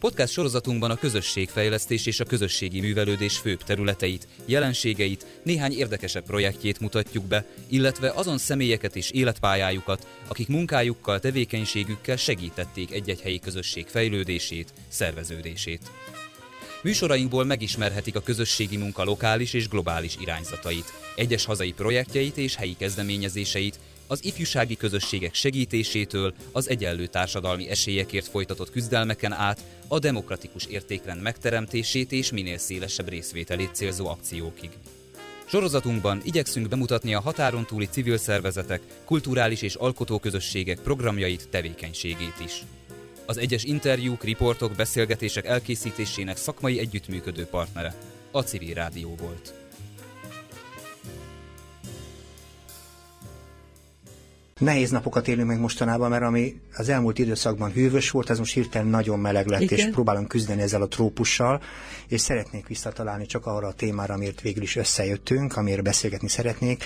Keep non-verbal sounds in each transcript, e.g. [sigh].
Podcast sorozatunkban a közösségfejlesztés és a közösségi művelődés főbb területeit, jelenségeit, néhány érdekesebb projektjét mutatjuk be, illetve azon személyeket és életpályájukat, akik munkájukkal, tevékenységükkel segítették egy-egy helyi közösség fejlődését, szerveződését. Műsorainkból megismerhetik a közösségi munka lokális és globális irányzatait, egyes hazai projektjeit és helyi kezdeményezéseit, az ifjúsági közösségek segítésétől az egyenlő társadalmi esélyekért folytatott küzdelmeken át a demokratikus értékrend megteremtését és minél szélesebb részvételét célzó akciókig. Sorozatunkban igyekszünk bemutatni a határon túli civil szervezetek, kulturális és alkotóközösségek programjait, tevékenységét is. Az egyes interjúk, riportok, beszélgetések elkészítésének szakmai együttműködő partnere a Civil Rádió volt. Nehéz napokat élünk meg mostanában, mert ami az elmúlt időszakban hűvös volt, az most hirtelen nagyon meleg lett, Igen. és próbálunk küzdeni ezzel a trópussal, és szeretnék visszatalálni csak arra a témára, amiért végül is összejöttünk, amiért beszélgetni szeretnék,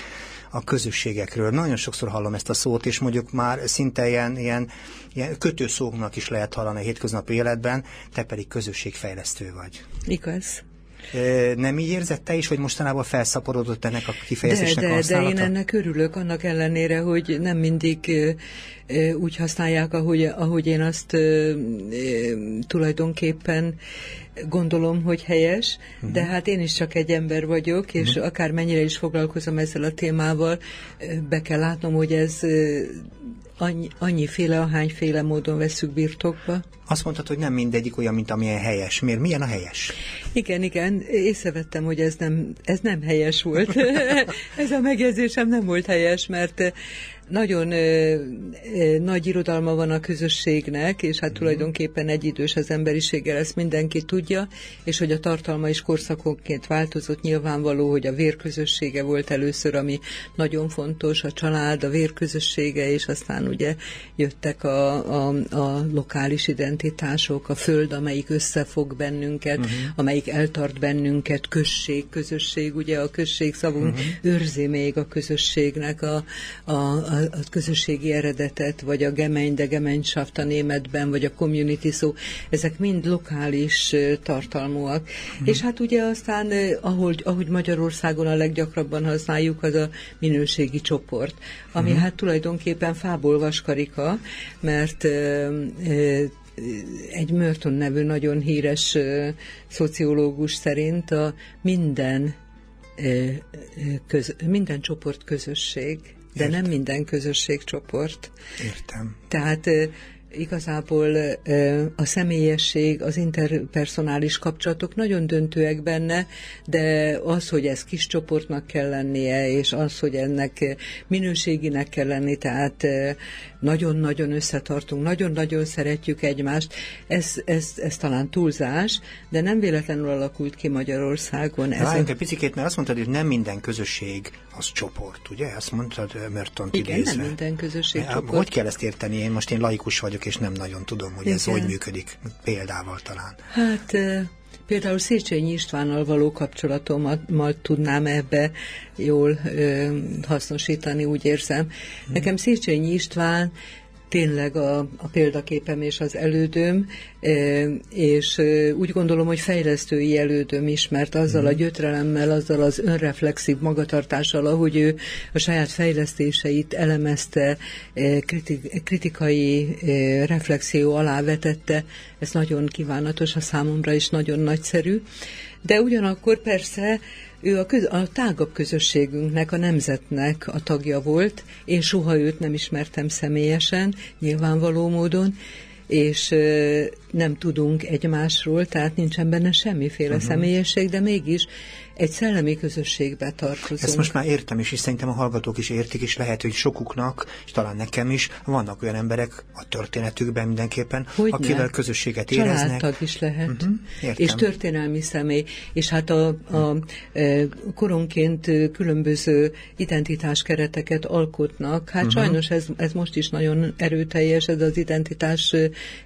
a közösségekről. Nagyon sokszor hallom ezt a szót, és mondjuk már szinte ilyen, ilyen, ilyen kötőszóknak is lehet hallani a hétköznapi életben, te pedig közösségfejlesztő vagy. Igaz. Nem így érzett te is, hogy mostanában felszaporodott ennek a kifejezésnek de, de, a használata? De én ennek örülök, annak ellenére, hogy nem mindig úgy használják, ahogy, ahogy én azt tulajdonképpen gondolom, hogy helyes, uh-huh. de hát én is csak egy ember vagyok, és uh-huh. akár mennyire is foglalkozom ezzel a témával, be kell látnom, hogy ez annyi, annyiféle, ahányféle módon veszük birtokba. Azt mondtad, hogy nem mindegyik olyan, mint amilyen helyes. Miért? Milyen a helyes? Igen, igen. Észrevettem, hogy ez nem, ez nem helyes volt. [laughs] ez a megjegyzésem nem volt helyes, mert nagyon ö, ö, nagy irodalma van a közösségnek, és hát mhm. tulajdonképpen egyidős az emberiséggel, ezt mindenki tudja, és hogy a tartalma is korszakonként változott, nyilvánvaló, hogy a vérközössége volt először, ami nagyon fontos, a család, a vérközössége, és aztán ugye jöttek a, a, a lokális identitások, a föld, amelyik összefog bennünket, uh-huh. amelyik eltart bennünket, község, közösség, ugye a község szavunk uh-huh. őrzi még a közösségnek a, a, a a, közösségi eredetet, vagy a Gemein, de Gemeinschaft a németben, vagy a community szó, ezek mind lokális tartalmúak. Hmm. És hát ugye aztán, ahogy, ahogy Magyarországon a leggyakrabban használjuk, az a minőségi csoport, ami hmm. hát tulajdonképpen fából vaskarika, mert egy Merton nevű nagyon híres szociológus szerint a minden köz, minden csoport közösség, de Értem. nem minden közösségcsoport. Értem. Tehát igazából a személyesség, az interpersonális kapcsolatok nagyon döntőek benne, de az, hogy ez kis csoportnak kell lennie, és az, hogy ennek minőséginek kell lenni, tehát nagyon-nagyon összetartunk, nagyon-nagyon szeretjük egymást, ez, ez, ez talán túlzás, de nem véletlenül alakult ki Magyarországon. Ez Várjunk a... egy picit, mert azt mondtad, hogy nem minden közösség az csoport, ugye? Azt mondtad Merton Igen, idézve. nem minden közösség csoport. Hogy kell ezt érteni? Én most én laikus vagyok, és nem nagyon tudom, hogy Igen. ez hogy működik példával talán. Hát Például Széchenyi Istvánnal való kapcsolatomat tudnám ebbe jól ö, hasznosítani, úgy érzem. Nekem Széchenyi István tényleg a, a példaképem és az elődöm, és úgy gondolom, hogy fejlesztői elődöm is, mert azzal a mhm. gyötrelemmel, azzal az önreflexív magatartással, ahogy ő a saját fejlesztéseit elemezte, kritikai reflexió alá vetette, ez nagyon kívánatos a számomra, és nagyon nagyszerű. De ugyanakkor persze ő a, köz, a tágabb közösségünknek, a nemzetnek a tagja volt. Én soha őt nem ismertem személyesen, nyilvánvaló módon, és nem tudunk egymásról, tehát nincsen benne semmiféle uh-huh. személyesség, de mégis egy szellemi közösségbe tartozunk. Ezt most már értem is, és szerintem a hallgatók is értik, és lehet, hogy sokuknak, és talán nekem is, vannak olyan emberek a történetükben mindenképpen, hogy akivel ne? közösséget Családtag éreznek. Családtag is lehet, uh-huh, és történelmi személy, és hát a, a e, koronként különböző identitáskereteket alkotnak. Hát uh-huh. sajnos ez, ez most is nagyon erőteljes, ez az identitás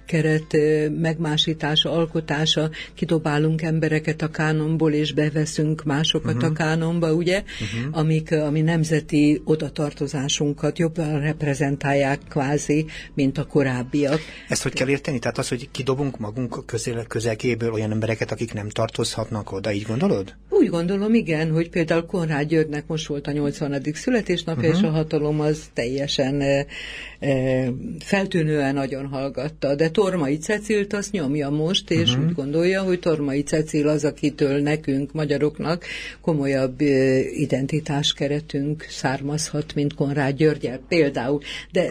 keret megmásítása, alkotása, kidobálunk embereket a kánonból, és beveszünk másokat uh-huh. a kánonba, ugye, uh-huh. amik a mi nemzeti odatartozásunkat jobban reprezentálják kvázi, mint a korábbiak. Ezt hogy kell érteni? Tehát az, hogy kidobunk magunk közel, közelgéből olyan embereket, akik nem tartozhatnak oda, így gondolod? Úgy gondolom, igen, hogy például Konrád Györgynek most volt a 80. születésnapja, uh-huh. és a hatalom az teljesen e, e, feltűnően nagyon hallgatta. De Tormai Cecilt azt nyomja most, és uh-huh. úgy gondolja, hogy Tormai Cecil az, akitől nekünk, magyaroknak komolyabb e, identitáskeretünk származhat, mint Konrád Györgyel például. De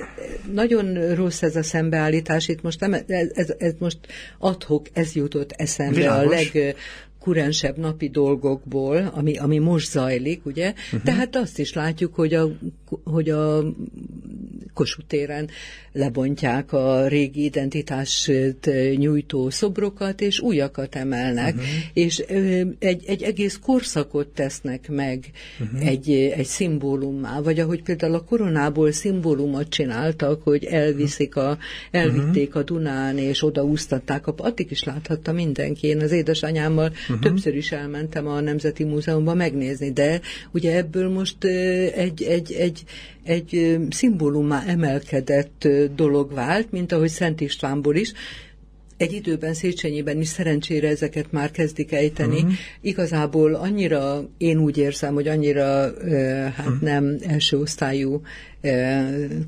nagyon rossz ez a szembeállítás, itt most nem, ez, ez, ez most adhok, ez jutott eszembe Világos. a leg kurensebb napi dolgokból, ami, ami most zajlik, ugye? Uh-huh. Tehát azt is látjuk, hogy a, hogy a Kossuth téren lebontják a régi identitást nyújtó szobrokat, és újakat emelnek, uh-huh. és egy, egy egész korszakot tesznek meg uh-huh. egy, egy szimbólummá, vagy ahogy például a koronából szimbólumot csináltak, hogy elviszik a, elvitték a Dunán, és odaúztatták, a, addig is láthatta mindenki. Én az édesanyámmal uh-huh. többször is elmentem a Nemzeti Múzeumban megnézni, de ugye ebből most egy, egy, egy, egy szimbólumá emelkedett dolog vált, mint ahogy Szent Istvánból is, egy időben Széchenyiben is szerencsére ezeket már kezdik ejteni. Uh-huh. Igazából annyira, én úgy érzem, hogy annyira hát uh-huh. nem első osztályú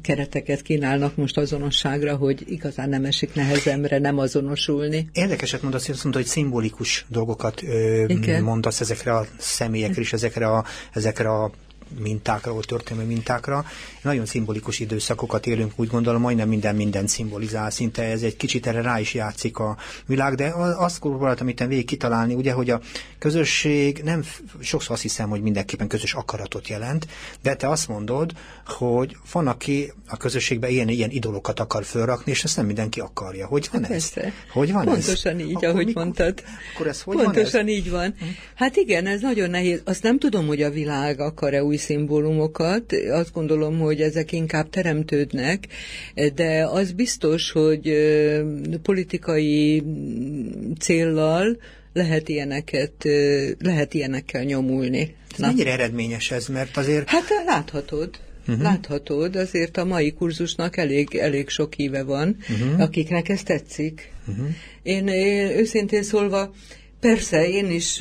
kereteket kínálnak most azonosságra, hogy igazán nem esik nehezemre nem azonosulni. Érdekeset mondasz, azt mondta, hogy szimbolikus dolgokat ö, mondasz ezekre a személyekre és ezekre a, ezekre a mintákra, vagy történelmi mintákra. Nagyon szimbolikus időszakokat élünk, úgy gondolom, majdnem minden minden szimbolizál, szinte ez egy kicsit erre rá is játszik a világ, de azt próbáltam itt végig kitalálni, ugye, hogy a közösség nem, sokszor azt hiszem, hogy mindenképpen közös akaratot jelent, de te azt mondod, hogy van, aki a közösségben ilyen, ilyen idolokat akar fölrakni, és ezt nem mindenki akarja. Hogy van hát ez? Hogy van Pontosan ez? így, akkor ahogy mikor, mondtad. Akkor ez hogy Pontosan van ez? így van. Hm. Hát igen, ez nagyon nehéz. Azt nem tudom, hogy a világ akar-e új szimbólumokat. Azt gondolom, hogy ezek inkább teremtődnek, de az biztos, hogy politikai céllal lehet ilyeneket, lehet ilyenekkel nyomulni. Na. Mennyire eredményes ez, mert azért... Hát láthatod. Uh-huh. Láthatod, azért a mai kurzusnak elég, elég sok híve van, uh-huh. akiknek ez tetszik. Uh-huh. Én, én őszintén szólva Persze, én is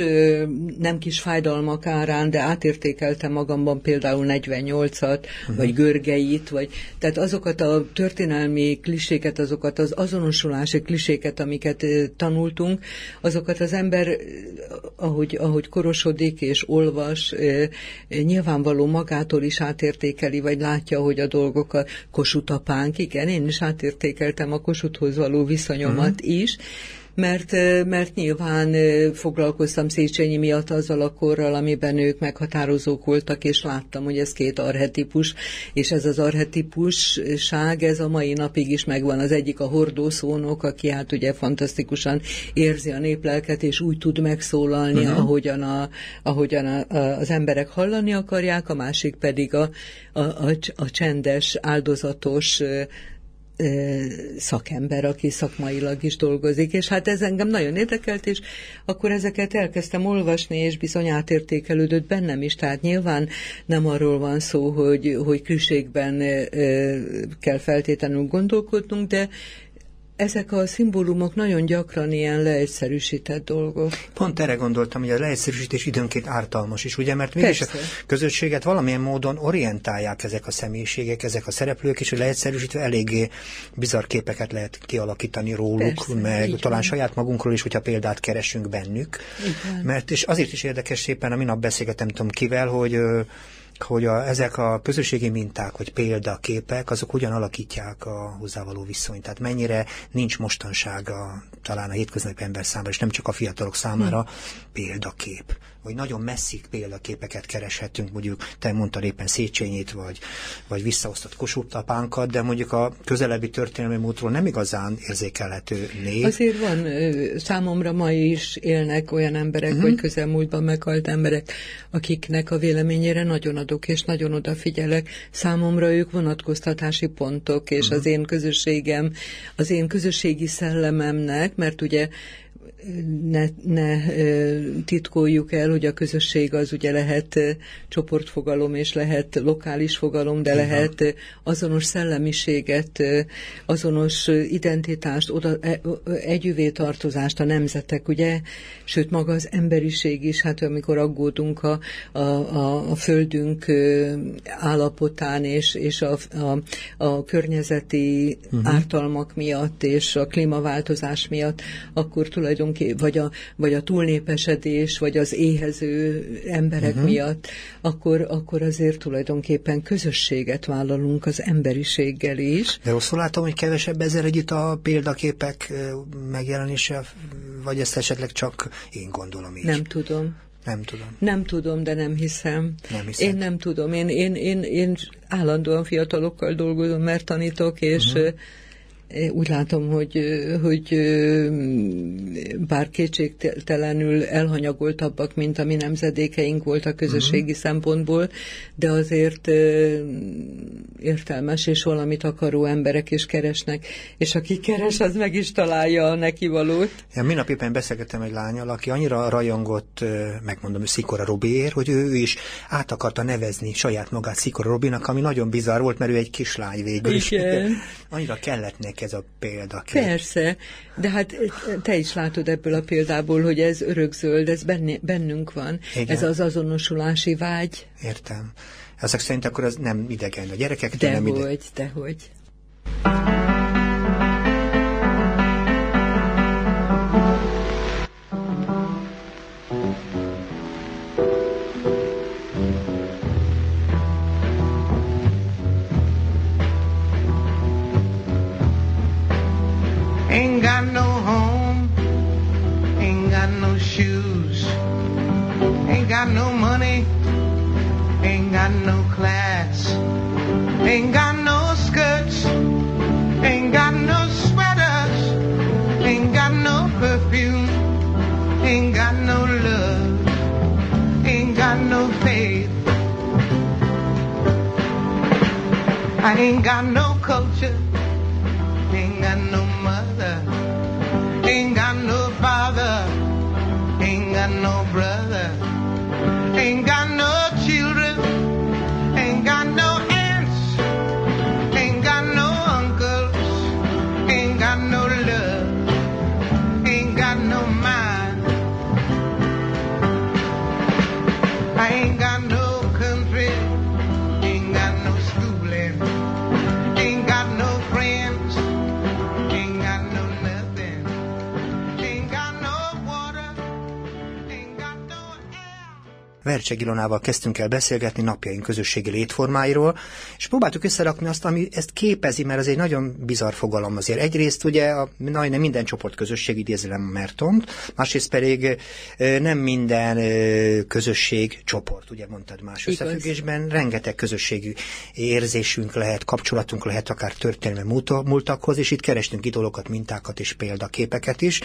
nem kis fájdalmak árán, de átértékeltem magamban például 48-at, uh-huh. vagy Görgeit, vagy tehát azokat a történelmi kliséket, azokat az azonosulási kliséket, amiket tanultunk, azokat az ember, ahogy, ahogy korosodik és olvas, nyilvánvaló magától is átértékeli, vagy látja, hogy a dolgok a kosutapánk, igen, én is átértékeltem a kosuthoz való viszonyomat uh-huh. is, mert, mert nyilván foglalkoztam Széchenyi miatt azzal a korral, amiben ők meghatározók voltak, és láttam, hogy ez két arhetipus, és ez az arhetipusság, ez a mai napig is megvan. Az egyik a hordószónok, aki hát ugye fantasztikusan érzi a néplelket, és úgy tud megszólalni, uh-huh. ahogyan, a, ahogyan a, a, az emberek hallani akarják, a másik pedig a, a, a, a csendes, áldozatos szakember, aki szakmailag is dolgozik, és hát ez engem nagyon érdekelt, és akkor ezeket elkezdtem olvasni, és bizony átértékelődött bennem is, tehát nyilván nem arról van szó, hogy, hogy külségben kell feltétlenül gondolkodnunk, de ezek a szimbólumok nagyon gyakran ilyen leegyszerűsített dolgok. Pont erre gondoltam, hogy a leegyszerűsítés időnként ártalmas is, ugye, mert mégis a közösséget valamilyen módon orientálják ezek a személyiségek, ezek a szereplők, és hogy leegyszerűsítve eléggé bizarr képeket lehet kialakítani róluk, Persze, meg talán van. saját magunkról is, hogyha példát keresünk bennük. Mert és azért is érdekes szépen, a minap beszélgetem tudom kivel, hogy hogy a, ezek a közösségi minták, vagy példaképek, azok hogyan alakítják a hozzávaló viszonyt. Tehát mennyire nincs mostansága talán a hétköznapi ember számára, és nem csak a fiatalok számára hmm. példakép vagy nagyon messzi példaképeket kereshetünk, mondjuk te mondtad éppen Széchenyit, vagy, vagy visszaosztott kosútapánkat, de mondjuk a közelebbi történelmi múltról nem igazán érzékelhető név. Azért van, számomra ma is élnek olyan emberek, mm-hmm. vagy közelmúltban meghalt emberek, akiknek a véleményére nagyon adok adok, és nagyon odafigyelek. Számomra ők vonatkoztatási pontok, és uh-huh. az én közösségem, az én közösségi szellememnek, mert ugye ne, ne titkoljuk el, hogy a közösség az ugye lehet csoportfogalom, és lehet lokális fogalom, de Igen. lehet azonos szellemiséget, azonos identitást, oda, e, együvé tartozást a nemzetek, ugye, sőt maga az emberiség is, hát amikor aggódunk a, a, a, a földünk állapotán, és, és a, a, a környezeti uh-huh. ártalmak miatt, és a klímaváltozás miatt, akkor tulajdonképpen tulajdonképpen, vagy a, vagy a túlnépesedés, vagy az éhező emberek uh-huh. miatt, akkor, akkor azért tulajdonképpen közösséget vállalunk az emberiséggel is. De rosszul látom, hogy kevesebb ezzel együtt a példaképek megjelenése, vagy ezt esetleg csak én gondolom így? Nem tudom. Nem tudom. Nem tudom, de nem hiszem. Nem hiszem. Én nem tudom. Én, én, én, én állandóan fiatalokkal dolgozom, mert tanítok, és uh-huh úgy látom, hogy, hogy bár kétségtelenül elhanyagoltabbak, mint a mi nemzedékeink voltak közösségi uh-huh. szempontból, de azért értelmes és valamit akaró emberek is keresnek, és aki keres, az meg is találja a neki valót. Én minap éppen beszélgettem egy lányal, aki annyira rajongott, megmondom, Szikora Robiért, hogy ő, ő is át akarta nevezni saját magát Szikora Robinak, ami nagyon bizarr volt, mert ő egy kislány végül is. [laughs] Annyira kellett neki ez a példa. Persze, de hát te is látod ebből a példából, hogy ez örökzöld, ez bennünk van. Igen. Ez az azonosulási vágy. Értem. Ezek szerint akkor az nem idegen a gyerekek, de nem idegen. Dehogy, dehogy. Vercseg Ilonával kezdtünk el beszélgetni napjaink közösségi létformáiról, és próbáltuk összerakni azt, ami ezt képezi, mert ez egy nagyon bizarr fogalom azért. Egyrészt ugye a, majdnem minden csoport közösség idézlem Mertont, másrészt pedig nem minden közösség csoport, ugye mondtad más Igaz. összefüggésben, rengeteg közösségű érzésünk lehet, kapcsolatunk lehet akár történelmi múltakhoz, és itt kerestünk idolokat, mintákat és példaképeket is,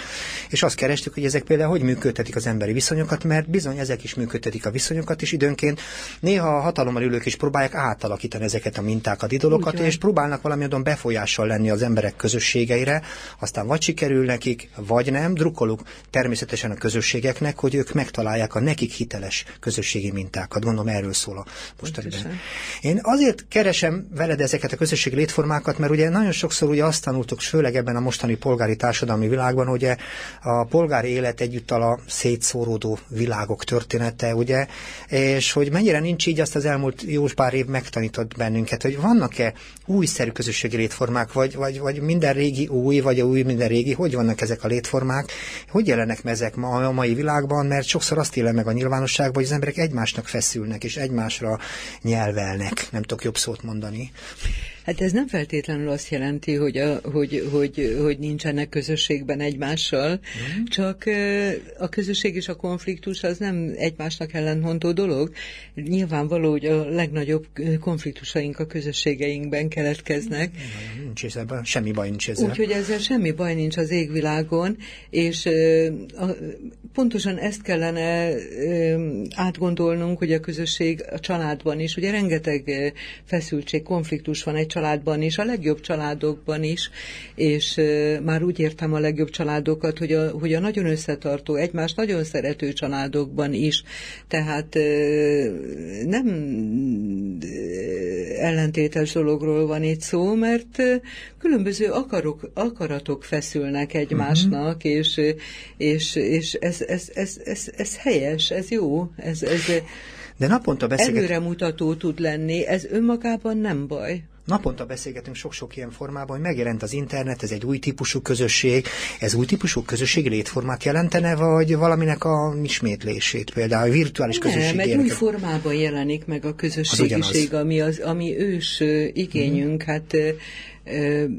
és azt kerestük, hogy ezek például hogy működtetik az emberi viszonyokat, mert bizony ezek is működtetik a viszonyokat, és időnként néha a hatalommal ülők is próbálják átalakítani ezeket a mintákat, idolokat, és próbálnak valamilyen befolyással lenni az emberek közösségeire, aztán vagy sikerül nekik, vagy nem. Drukkolunk természetesen a közösségeknek, hogy ők megtalálják a nekik hiteles közösségi mintákat. Gondolom erről szól a mostaniben. Én azért keresem veled ezeket a közösségi létformákat, mert ugye nagyon sokszor ugye azt tanultuk, főleg ebben a mostani polgári társadalmi világban, hogy a polgári élet egyúttal a szétszóródó világok története, ugye, és hogy mennyire nincs így, azt az elmúlt jó pár év megtanított bennünket, hogy vannak-e újszerű közösségi létformák, vagy, vagy, vagy minden régi új, vagy a új minden régi, hogy vannak ezek a létformák, hogy jelennek meg ezek ma, a mai világban, mert sokszor azt éle meg a nyilvánosságban, hogy az emberek egymásnak feszülnek, és egymásra nyelvelnek. Nem tudok jobb szót mondani. Hát ez nem feltétlenül azt jelenti, hogy, a, hogy, hogy, hogy nincsenek közösségben egymással, mm. csak a közösség és a konfliktus az nem egymásnak ellentmondó dolog. Nyilvánvaló, hogy a legnagyobb konfliktusaink a közösségeinkben keletkeznek. Nincs ezzel, semmi baj nincs ezzel. Úgyhogy ezzel semmi baj nincs az égvilágon, és a, pontosan ezt kellene átgondolnunk, hogy a közösség a családban is, ugye rengeteg feszültség, konfliktus van egy családban is, a legjobb családokban is, és már úgy értem a legjobb családokat, hogy a, hogy a nagyon összetartó, egymást nagyon szerető családokban is, tehát nem ellentétes dologról van itt szó, mert különböző akarok, akaratok feszülnek egymásnak, uh-huh. és, és, és ez, ez, ez, ez, ez helyes, ez jó, ez, ez de naponta beszélget... Előremutató tud lenni, ez önmagában nem baj. Naponta beszélgetünk sok-sok ilyen formában, hogy megjelent az internet, ez egy új típusú közösség. Ez új típusú közösség létformát jelentene, vagy valaminek a ismétlését, például a virtuális közösség? Nem, egy új formában jelenik meg a közösségiség, az ami, az, ami ős igényünk. Mm. Hát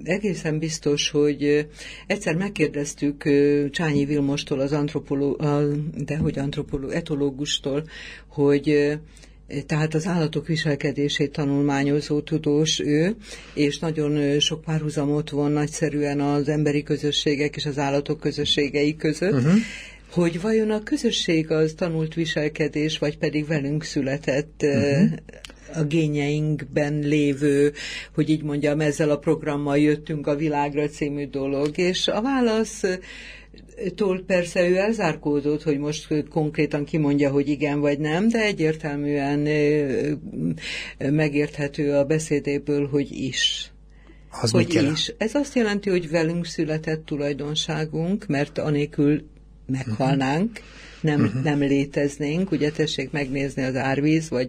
egészen biztos, hogy egyszer megkérdeztük Csányi Vilmostól, az antropoló, de hogy antropoló, etológustól, hogy tehát az állatok viselkedését tanulmányozó tudós ő, és nagyon sok párhuzamot von nagyszerűen az emberi közösségek és az állatok közösségei között, uh-huh. hogy vajon a közösség az tanult viselkedés, vagy pedig velünk született uh-huh a gényeinkben lévő, hogy így mondjam, ezzel a programmal jöttünk a világra című dolog, és a válasz tól persze ő elzárkódott, hogy most konkrétan kimondja, hogy igen vagy nem, de egyértelműen megérthető a beszédéből, hogy is. Az hogy is. Ez azt jelenti, hogy velünk született tulajdonságunk, mert anélkül meghalnánk. Uh-huh nem, uh-huh. nem léteznénk. Ugye tessék megnézni az árvíz, vagy,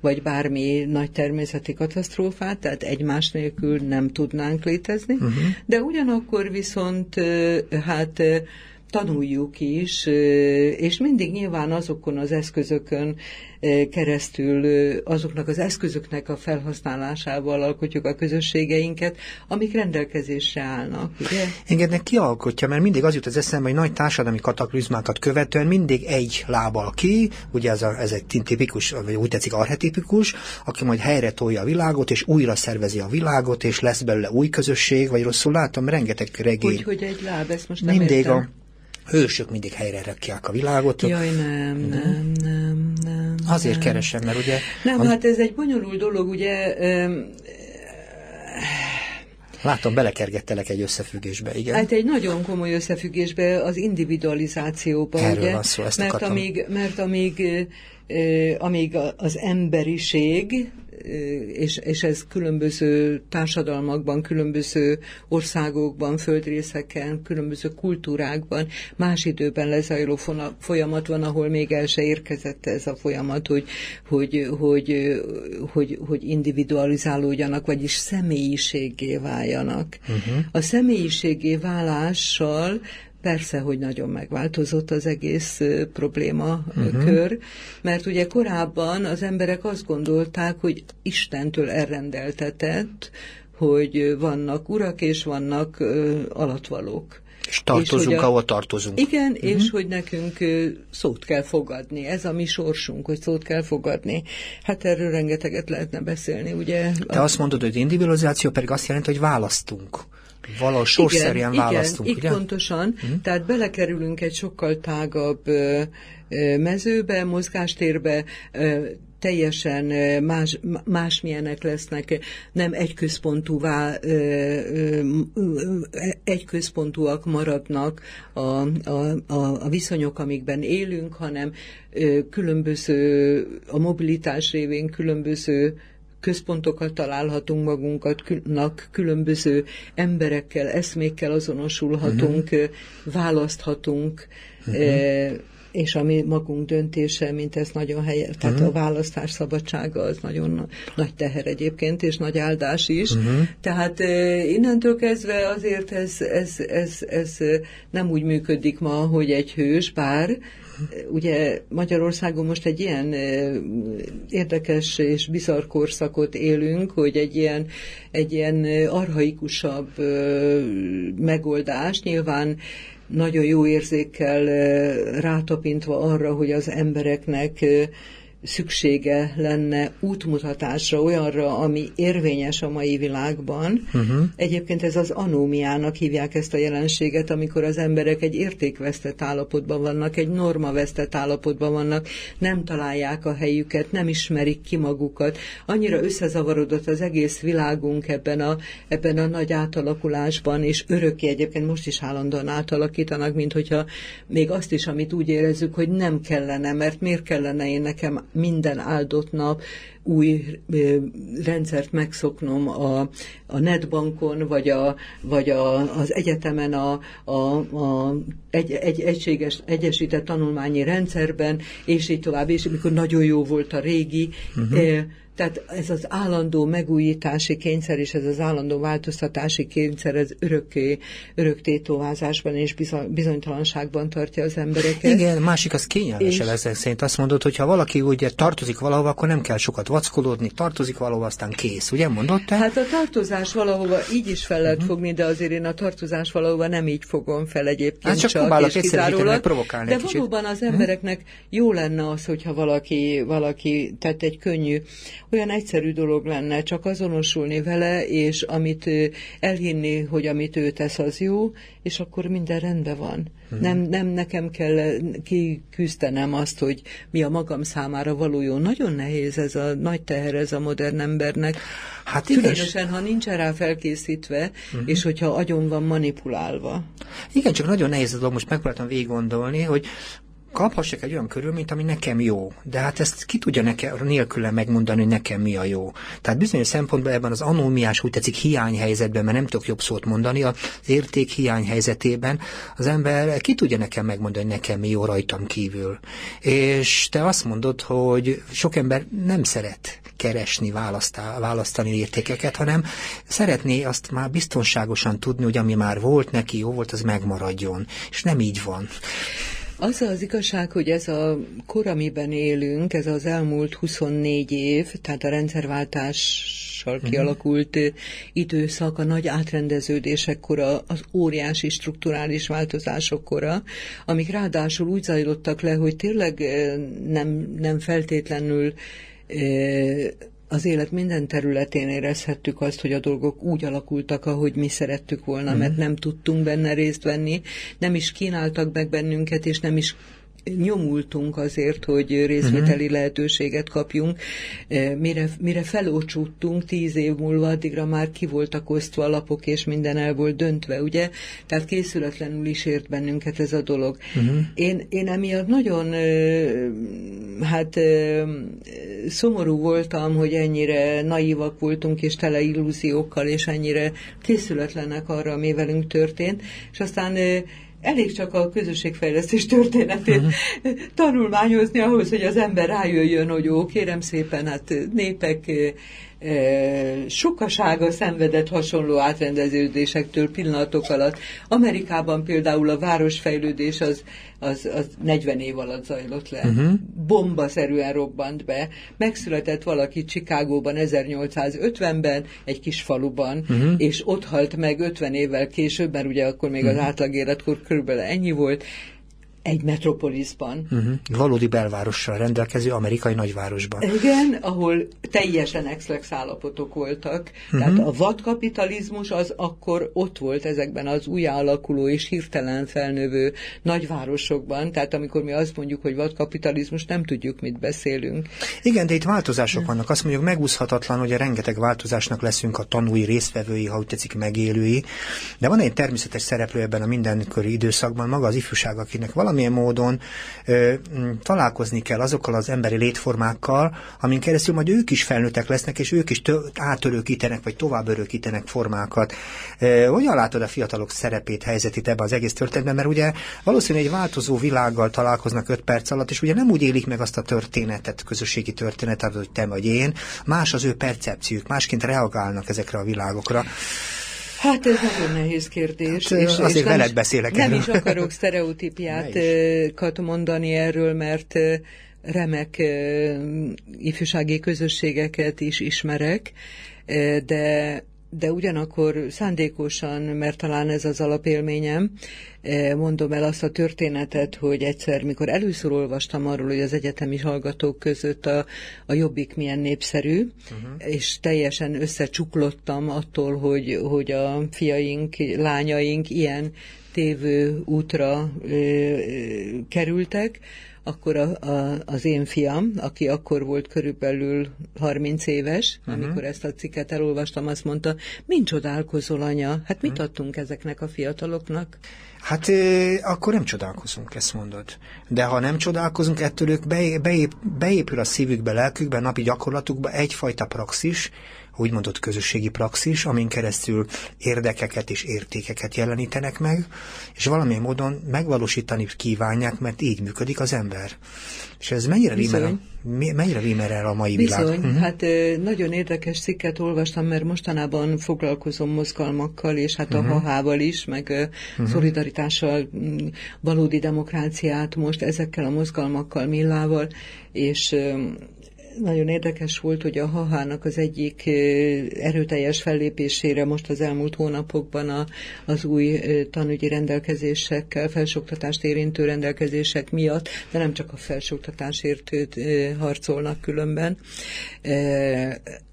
vagy bármi nagy természeti katasztrófát, tehát egymás nélkül nem tudnánk létezni, uh-huh. de ugyanakkor viszont hát tanuljuk is, és mindig nyilván azokon az eszközökön keresztül, azoknak az eszközöknek a felhasználásával alkotjuk a közösségeinket, amik rendelkezésre állnak. Ugye? Engednek ki alkotja, mert mindig az jut az eszembe, hogy nagy társadalmi kataklizmákat követően mindig egy lábbal ki, ugye ez, a, ez egy tipikus, vagy úgy tetszik arhetipikus, aki majd helyre tolja a világot, és újra szervezi a világot, és lesz belőle új közösség, vagy rosszul látom, rengeteg regény. Hogy, hogy egy láb, ezt most nem mindig értem. a hősök mindig helyre rakják a világot. Jaj, nem, nem, nem, nem. Azért nem. keresem, mert ugye... Nem, a... hát ez egy bonyolult dolog, ugye... Látom, belekergettelek egy összefüggésbe, igen. Hát egy nagyon komoly összefüggésbe, az individualizációba, Erről ugye? van szó, ezt mert akartam. amíg, mert amíg, amíg az emberiség és, és ez különböző társadalmakban, különböző országokban, földrészeken, különböző kultúrákban más időben lezajló folyamat van, ahol még el se érkezett ez a folyamat, hogy, hogy, hogy, hogy, hogy individualizálódjanak, vagyis személyiségé váljanak. Uh-huh. A személyiségé válással Persze, hogy nagyon megváltozott az egész probléma uh-huh. kör, mert ugye korábban az emberek azt gondolták, hogy Istentől elrendeltetett, hogy vannak urak és vannak uh, alatvalók. És tartozunk, és a, ahol tartozunk. Igen, uh-huh. és hogy nekünk szót kell fogadni. Ez a mi sorsunk, hogy szót kell fogadni. Hát erről rengeteget lehetne beszélni, ugye? Te azt mondod, hogy individualizáció pedig azt jelenti, hogy választunk valahol sorszerűen választunk, igen, ugye? pontosan. Hmm. Tehát belekerülünk egy sokkal tágabb mezőbe, mozgástérbe, teljesen más, másmilyenek lesznek, nem egyközpontúvá, egyközpontúak maradnak a, a, a, a viszonyok, amikben élünk, hanem különböző, a mobilitás révén különböző központokat találhatunk magunknak, különböző emberekkel, eszmékkel azonosulhatunk, uh-huh. választhatunk, uh-huh. és a mi magunk döntése, mint ez nagyon helyes, tehát uh-huh. a választás szabadsága az nagyon nagy teher egyébként, és nagy áldás is. Uh-huh. Tehát innentől kezdve azért ez, ez, ez, ez nem úgy működik ma, hogy egy hős, bár ugye Magyarországon most egy ilyen érdekes és bizarr korszakot élünk, hogy egy ilyen, egy ilyen arhaikusabb megoldás. Nyilván nagyon jó érzékkel rátapintva arra, hogy az embereknek szüksége lenne útmutatásra, olyanra, ami érvényes a mai világban. Uh-huh. Egyébként ez az anómiának hívják ezt a jelenséget, amikor az emberek egy értékvesztett állapotban vannak, egy normavesztett állapotban vannak, nem találják a helyüket, nem ismerik ki magukat. Annyira összezavarodott az egész világunk ebben a, ebben a nagy átalakulásban, és örökké egyébként most is állandóan átalakítanak, mint hogyha még azt is, amit úgy érezzük, hogy nem kellene, mert miért kellene én nekem minden áldott nap új rendszert megszoknom a, a netbankon, vagy, a, vagy a, az egyetemen a, a, a egy, egy egységes, egyesített tanulmányi rendszerben, és így tovább, és amikor nagyon jó volt a régi, uh-huh. Tehát ez az állandó megújítási kényszer és ez az állandó változtatási kényszer, ez örökké, örök tétovázásban és bizonytalanságban tartja az embereket. Igen, másik az kényelmes és... ezek szerint. Azt mondod, hogy ha valaki ugye tartozik valahova, akkor nem kell sokat vackolódni, tartozik valahova, aztán kész. Ugye mondott te? Hát a tartozás valahova így is fel lehet uh-huh. fogni, de azért én a tartozás valahova nem így fogom fel egyébként hát csak, csak és kizárólag. Provokálni de valóban az mhm. embereknek uh-huh. jó lenne az, hogyha valaki, valaki tett egy könnyű olyan egyszerű dolog lenne csak azonosulni vele, és amit elhinni, hogy amit ő tesz, az jó, és akkor minden rendben van. Hmm. Nem, nem nekem kell kiküzdenem azt, hogy mi a magam számára való jó. Nagyon nehéz ez a nagy teher ez a modern embernek. Hát Különösen, ha nincs rá felkészítve, uh-huh. és hogyha agyon van manipulálva. Igen, csak nagyon nehéz a dolog, most megpróbáltam végig gondolni, hogy kaphassak egy olyan körülményt, ami nekem jó. De hát ezt ki tudja nekem nélküle megmondani, hogy nekem mi a jó. Tehát bizonyos szempontból ebben az anómiás, úgy tetszik, hiányhelyzetben, mert nem tudok jobb szót mondani, az érték hiányhelyzetében az ember ki tudja nekem megmondani, hogy nekem mi jó rajtam kívül. És te azt mondod, hogy sok ember nem szeret keresni, választá, választani értékeket, hanem szeretné azt már biztonságosan tudni, hogy ami már volt neki, jó volt, az megmaradjon. És nem így van. Az az igazság, hogy ez a kor, amiben élünk, ez az elmúlt 24 év, tehát a rendszerváltással uh-huh. kialakult időszak, a nagy átrendeződések kora, az óriási strukturális változások kora, amik ráadásul úgy zajlottak le, hogy tényleg nem, nem feltétlenül az élet minden területén érezhettük azt, hogy a dolgok úgy alakultak, ahogy mi szerettük volna, mm. mert nem tudtunk benne részt venni, nem is kínáltak meg bennünket, és nem is nyomultunk azért, hogy részvételi uh-huh. lehetőséget kapjunk. E, mire, mire felócsúttunk tíz év múlva, addigra már ki voltak osztva a lapok, és minden el volt döntve, ugye? Tehát készületlenül is ért bennünket ez a dolog. Uh-huh. Én, én emiatt nagyon hát szomorú voltam, hogy ennyire naívak voltunk, és tele illúziókkal, és ennyire készületlenek arra, ami velünk történt, és aztán elég csak a közösségfejlesztés történetét uh-huh. tanulmányozni ahhoz, hogy az ember rájöjjön, hogy ó, kérem szépen, hát népek sokasága szenvedett hasonló átrendeződésektől pillanatok alatt. Amerikában például a városfejlődés az, az, az 40 év alatt zajlott le. Uh-huh. Bombaszerűen robbant be. Megszületett valaki Csikágóban 1850-ben, egy kis faluban, uh-huh. és ott halt meg 50 évvel később, mert ugye akkor még uh-huh. az átlag életkor körülbelül ennyi volt, egy metropolisban. Uh-huh. Valódi belvárossal rendelkező amerikai nagyvárosban. Igen, ahol teljesen exlex állapotok voltak. Uh-huh. Tehát a vadkapitalizmus az akkor ott volt ezekben az új alakuló és hirtelen felnövő nagyvárosokban. Tehát amikor mi azt mondjuk, hogy vadkapitalizmus, nem tudjuk, mit beszélünk. Igen, de itt változások vannak. Azt mondjuk megúszhatatlan, hogy a rengeteg változásnak leszünk a tanúi, résztvevői, ha úgy tetszik, megélői. De van egy természetes szereplő ebben a mindenkori időszakban, maga az ifjúság, akinek valami valamilyen módon ö, találkozni kell azokkal az emberi létformákkal, amin keresztül majd ők is felnőttek lesznek, és ők is tö- átörökítenek, vagy tovább örökítenek formákat. Ö, hogyan látod a fiatalok szerepét, helyzetét ebben az egész történetben? Mert ugye valószínűleg egy változó világgal találkoznak öt perc alatt, és ugye nem úgy élik meg azt a történetet, közösségi történetet, hogy te vagy én, más az ő percepciók, másként reagálnak ezekre a világokra. Hát ez nagyon nehéz kérdés. Hát, és, azért és veled beszélek Nem erről. is akarok sztereotípiát mondani erről, mert remek ifjúsági közösségeket is ismerek, de de ugyanakkor szándékosan, mert talán ez az alapélményem, eh, mondom el azt a történetet, hogy egyszer, mikor először olvastam arról, hogy az egyetemi hallgatók között a, a jobbik milyen népszerű, uh-huh. és teljesen összecsuklottam attól, hogy, hogy a fiaink, lányaink ilyen tévő útra ö, ö, kerültek, akkor a, a, az én fiam, aki akkor volt körülbelül 30 éves, uh-huh. amikor ezt a cikket elolvastam, azt mondta, mind csodálkozol, anya, hát mit uh-huh. adtunk ezeknek a fiataloknak? Hát akkor nem csodálkozunk, ezt mondod. De ha nem csodálkozunk, ettől ők beép, beépül a szívükbe, lelkükbe, napi gyakorlatukba egyfajta praxis, úgymondott közösségi praxis, amin keresztül érdekeket és értékeket jelenítenek meg, és valamilyen módon megvalósítani kívánják, mert így működik az ember. És ez mennyire rímel, mennyire rímel el a mai Bizony, világ? Uh-huh. hát nagyon érdekes cikket olvastam, mert mostanában foglalkozom mozgalmakkal, és hát a uh-huh. hahával is, meg uh-huh. szolidaritással, valódi demokráciát most ezekkel a mozgalmakkal, millával, és nagyon érdekes volt, hogy a Hahának az egyik erőteljes fellépésére most az elmúlt hónapokban a, az új tanügyi rendelkezésekkel, felsőoktatást érintő rendelkezések miatt, de nem csak a felsőoktatásért harcolnak különben.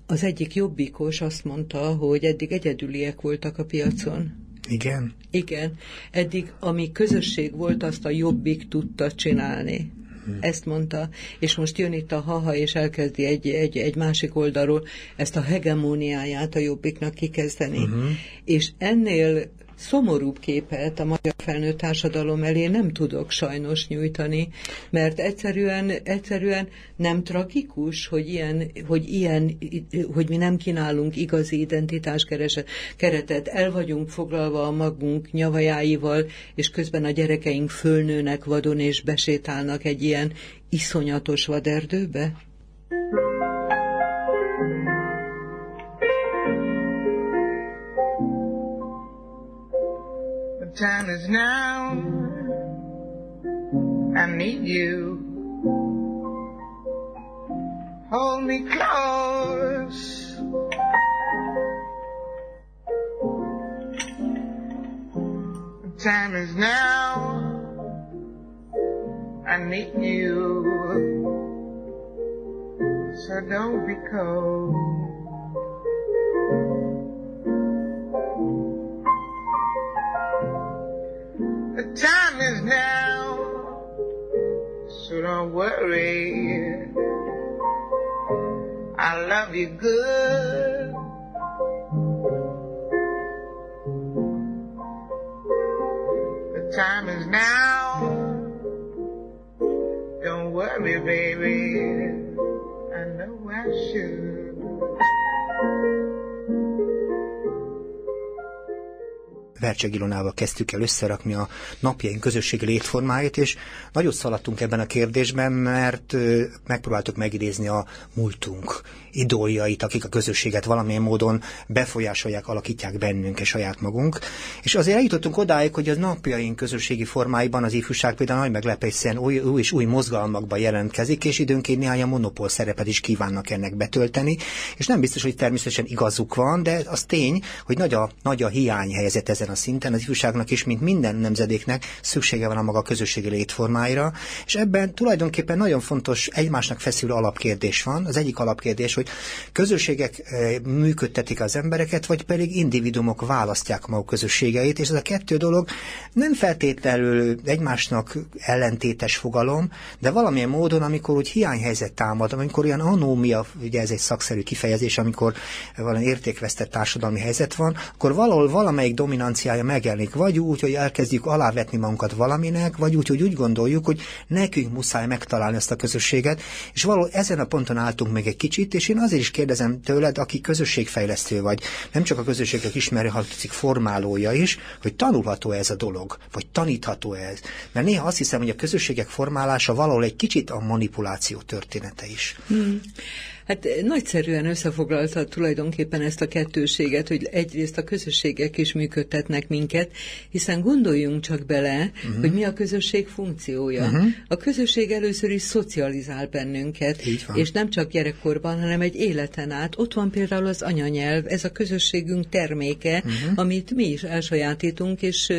Az egyik jobbikos azt mondta, hogy eddig egyedüliek voltak a piacon. Igen? Igen. Eddig, ami közösség volt, azt a jobbik tudta csinálni. Ezt mondta, és most jön itt a haha, és elkezdi egy, egy, egy másik oldalról ezt a hegemóniáját a jobbiknak kikezdeni. Uh-huh. És ennél szomorúbb képet a magyar felnőtt társadalom elé nem tudok sajnos nyújtani, mert egyszerűen, egyszerűen nem tragikus, hogy ilyen, hogy ilyen, hogy mi nem kínálunk igazi identitás keretet, el vagyunk foglalva a magunk nyavajáival, és közben a gyerekeink fölnőnek vadon és besétálnak egy ilyen iszonyatos vaderdőbe? Time is now. I need you. Hold me close. Time is now. I need you. So don't be cold. Time is now, so don't worry. I love you good. The time is now. Don't worry, baby. I know I should. Vercseg Ilonával kezdtük el összerakni a napjaink közösségi létformáit, és nagyot szaladtunk ebben a kérdésben, mert megpróbáltuk megidézni a múltunk idoljait, akik a közösséget valamilyen módon befolyásolják, alakítják bennünk, és saját magunk. És azért eljutottunk odáig, hogy az napjaink közösségi formáiban az ifjúság például nagy meglepetően új, új és új mozgalmakban jelentkezik, és időnként néhány a monopól szerepet is kívánnak ennek betölteni, és nem biztos, hogy természetesen igazuk van, de az tény, hogy nagy a, nagy a hiány helyzet ezen a szinten, az ifjúságnak is, mint minden nemzedéknek szüksége van a maga közösségi létformáira, és ebben tulajdonképpen nagyon fontos egymásnak feszülő alapkérdés van. Az egyik alapkérdés, hogy közösségek eh, működtetik az embereket, vagy pedig individumok választják maguk közösségeit, és ez a kettő dolog nem feltétlenül egymásnak ellentétes fogalom, de valamilyen módon, amikor úgy hiányhelyzet támad, amikor olyan anómia, ugye ez egy szakszerű kifejezés, amikor valami értékvesztett társadalmi helyzet van, akkor valahol valamelyik dominancia tendenciája megjelenik. Vagy úgy, hogy elkezdjük alávetni magunkat valaminek, vagy úgy, hogy úgy gondoljuk, hogy nekünk muszáj megtalálni ezt a közösséget, és való ezen a ponton álltunk meg egy kicsit, és én azért is kérdezem tőled, aki közösségfejlesztő vagy, nem csak a közösségek ismerő, hanem formálója is, hogy tanulható ez a dolog, vagy tanítható ez. Mert néha azt hiszem, hogy a közösségek formálása valahol egy kicsit a manipuláció története is. Hmm. Hát nagyszerűen összefoglalta tulajdonképpen ezt a kettőséget, hogy egyrészt a közösségek is működtetnek minket, hiszen gondoljunk csak bele, uh-huh. hogy mi a közösség funkciója. Uh-huh. A közösség először is szocializál bennünket, és nem csak gyerekkorban, hanem egy életen át. Ott van például az anyanyelv, ez a közösségünk terméke, uh-huh. amit mi is elsajátítunk, és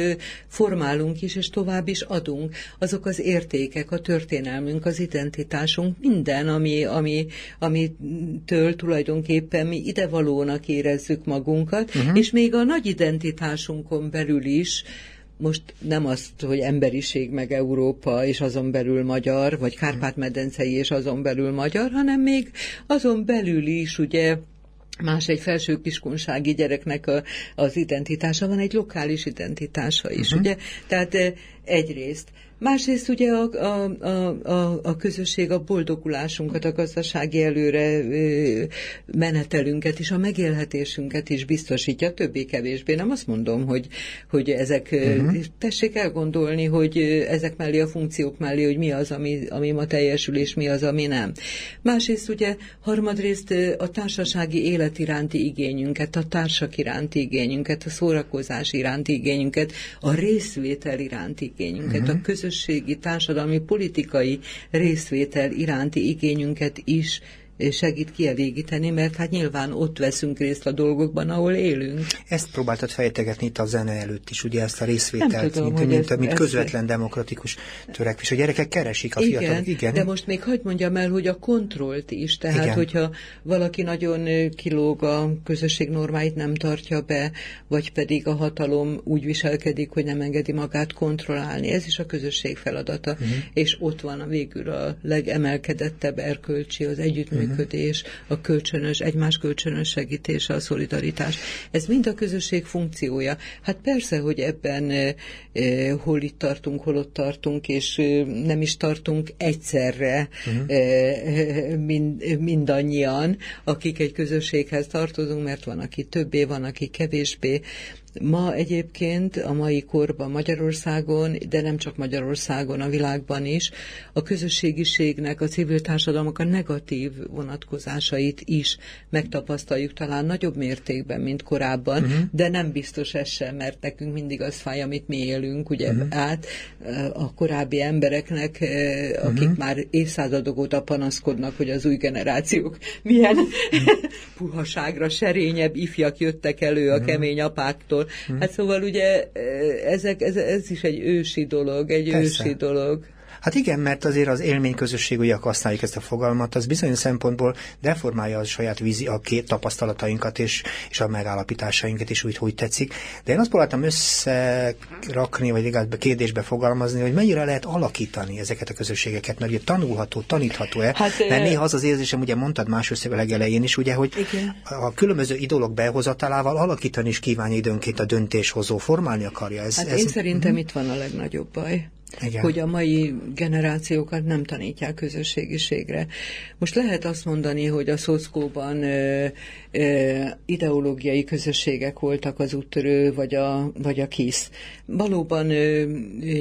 formálunk is, és tovább is adunk. Azok az értékek, a történelmünk, az identitásunk, minden, ami, ami, ami től tulajdonképpen mi idevalónak érezzük magunkat, uh-huh. és még a nagy identitásunkon belül is most nem azt, hogy emberiség meg Európa, és azon belül magyar, vagy Kárpát-medencei, és azon belül magyar, hanem még azon belül is, ugye, más egy felső kiskunsági gyereknek a, az identitása, van egy lokális identitása is, uh-huh. ugye? Tehát egyrészt. Másrészt ugye a, a, a, a, a közösség a boldogulásunkat, a gazdasági előre menetelünket és a megélhetésünket is biztosítja, többé-kevésbé. Nem azt mondom, hogy, hogy ezek, uh-huh. tessék elgondolni, hogy ezek mellé a funkciók mellé, hogy mi az, ami, ami ma teljesül, és mi az, ami nem. Másrészt ugye harmadrészt a társasági élet iránti igényünket, a társak iránti igényünket, a szórakozás iránti igényünket, a részvétel iránti igényünket, uh-huh. a közösség közösségi, társadalmi, politikai részvétel iránti igényünket is segít kielégíteni, mert hát nyilván ott veszünk részt a dolgokban, ahol élünk. Ezt próbáltad fejtegetni itt a zene előtt is, ugye ezt a részvételt, tudom, mint, mint, ez, mint közvetlen ez... demokratikus törekvés. A gyerekek keresik a igen, fiatalok. Igen, de most még hagyd mondjam el, hogy a kontrollt is, tehát igen. hogyha valaki nagyon kilóg a közösség normáit nem tartja be, vagy pedig a hatalom úgy viselkedik, hogy nem engedi magát kontrollálni. Ez is a közösség feladata, uh-huh. és ott van a végül a legemelkedettebb erkölcsi, az együttműködés együttműködés, a kölcsönös, egymás kölcsönös segítése, a szolidaritás. Ez mind a közösség funkciója. Hát persze, hogy ebben e, e, hol itt tartunk, hol ott tartunk, és e, nem is tartunk egyszerre uh-huh. e, mind, mindannyian, akik egy közösséghez tartozunk, mert van, aki többé, van, aki kevésbé, Ma egyébként a mai korban Magyarországon, de nem csak Magyarországon, a világban is, a közösségiségnek, a civil társadalmak a negatív vonatkozásait is megtapasztaljuk talán nagyobb mértékben, mint korábban, uh-huh. de nem biztos ez sem, mert nekünk mindig az fáj, amit mi élünk, ugye uh-huh. át a korábbi embereknek, eh, akik uh-huh. már évszázadok óta panaszkodnak, hogy az új generációk milyen uh-huh. [laughs] puhaságra serényebb ifjak jöttek elő a uh-huh. kemény apáktól, máshol. Hmm. Hát szóval ugye ezek, ez, ez is egy ősi dolog, egy Persze. ősi dolog. Hát igen, mert azért az élményközösség, ugye használjuk ezt a fogalmat, az bizonyos szempontból deformálja a saját vízi, a két tapasztalatainkat és, és a megállapításainkat is úgy, hogy tetszik. De én azt próbáltam összerakni, vagy legalább kérdésbe fogalmazni, hogy mennyire lehet alakítani ezeket a közösségeket, mert ugye tanulható, tanítható-e? Hát, mert néha az az érzésem, ugye mondtad más összeg a legelején is, ugye, hogy igen. a különböző idolok behozatalával alakítani is kívánja időnként a döntéshozó, formálni akarja. Ez, hát ez, én szerintem uh-huh. itt van a legnagyobb baj. Igen. hogy a mai generációkat nem tanítják közösségiségre. Most lehet azt mondani, hogy a szockóban ideológiai közösségek voltak az úttörő, vagy a, vagy a KISZ. Valóban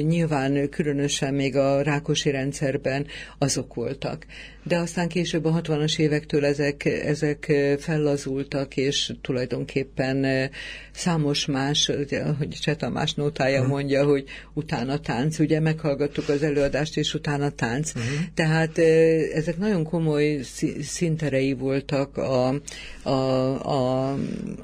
nyilván különösen még a rákosi rendszerben azok voltak de aztán később a 60-as évektől ezek, ezek fellazultak, és tulajdonképpen számos más, ugye, ahogy Cseh Tamás nótája mondja, hogy utána tánc, ugye meghallgattuk az előadást, és utána tánc. Uh-huh. Tehát ezek nagyon komoly szinterei voltak a, a, a,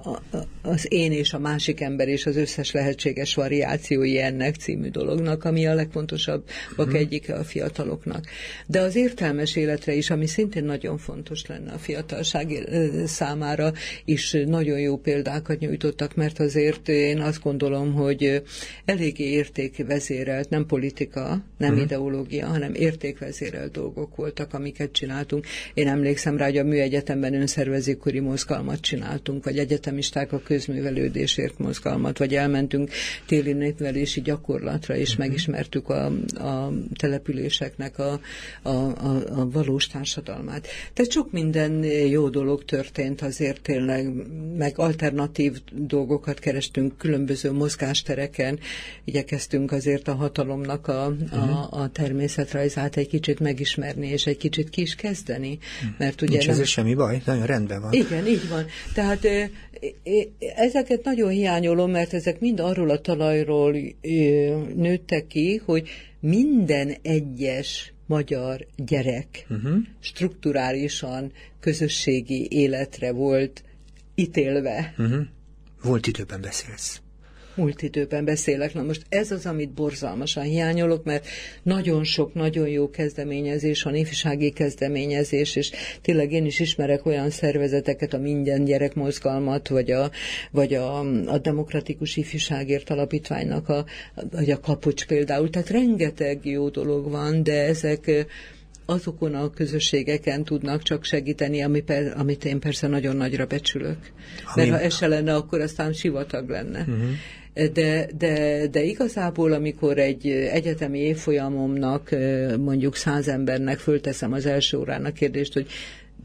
a, az én és a másik ember és az összes lehetséges variációi ennek című dolognak, ami a legfontosabb uh-huh. egyik a fiataloknak. De az értelmes életre is, ami szintén nagyon fontos lenne a fiatalság számára, is nagyon jó példákat nyújtottak, mert azért én azt gondolom, hogy eléggé értékvezérelt, nem politika, nem uh-huh. ideológia, hanem értékvezérelt dolgok voltak, amiket csináltunk. Én emlékszem rá, hogy a műegyetemben önszervezőkori mozgalmat csináltunk, vagy egyetemisták a közművelődésért mozgalmat, vagy elmentünk téli népvelési gyakorlatra, és uh-huh. megismertük a, a településeknek a, a, a, a valós társadalmát. Tehát sok minden jó dolog történt azért tényleg, meg alternatív dolgokat kerestünk különböző mozgástereken, igyekeztünk azért a hatalomnak a, a, uh-huh. a természetrajzát egy kicsit megismerni, és egy kicsit ki is kezdeni. Mert ugye Nincs nem... ez semmi baj, nagyon rendben van. Igen, így van. Tehát ezeket nagyon hiányolom, mert ezek mind arról a talajról nőttek ki, hogy minden egyes magyar gyerek uh-huh. strukturálisan közösségi életre volt ítélve. Uh-huh. Volt időben beszélsz múlt időben beszélek. Na most ez az, amit borzalmasan hiányolok, mert nagyon sok, nagyon jó kezdeményezés van, ifjúsági kezdeményezés, és tényleg én is ismerek olyan szervezeteket, a Minden Gyerek Mozgalmat, vagy a, vagy a, a Demokratikus Ifjúságért Alapítványnak, a, vagy a Kapocs például. Tehát rengeteg jó dolog van, de ezek azokon a közösségeken tudnak csak segíteni, ami per, amit én persze nagyon nagyra becsülök. Ami... Mert ha ez se lenne, akkor aztán sivatag lenne. Uh-huh de, de, de igazából, amikor egy egyetemi évfolyamomnak, mondjuk száz embernek fölteszem az első órának kérdést, hogy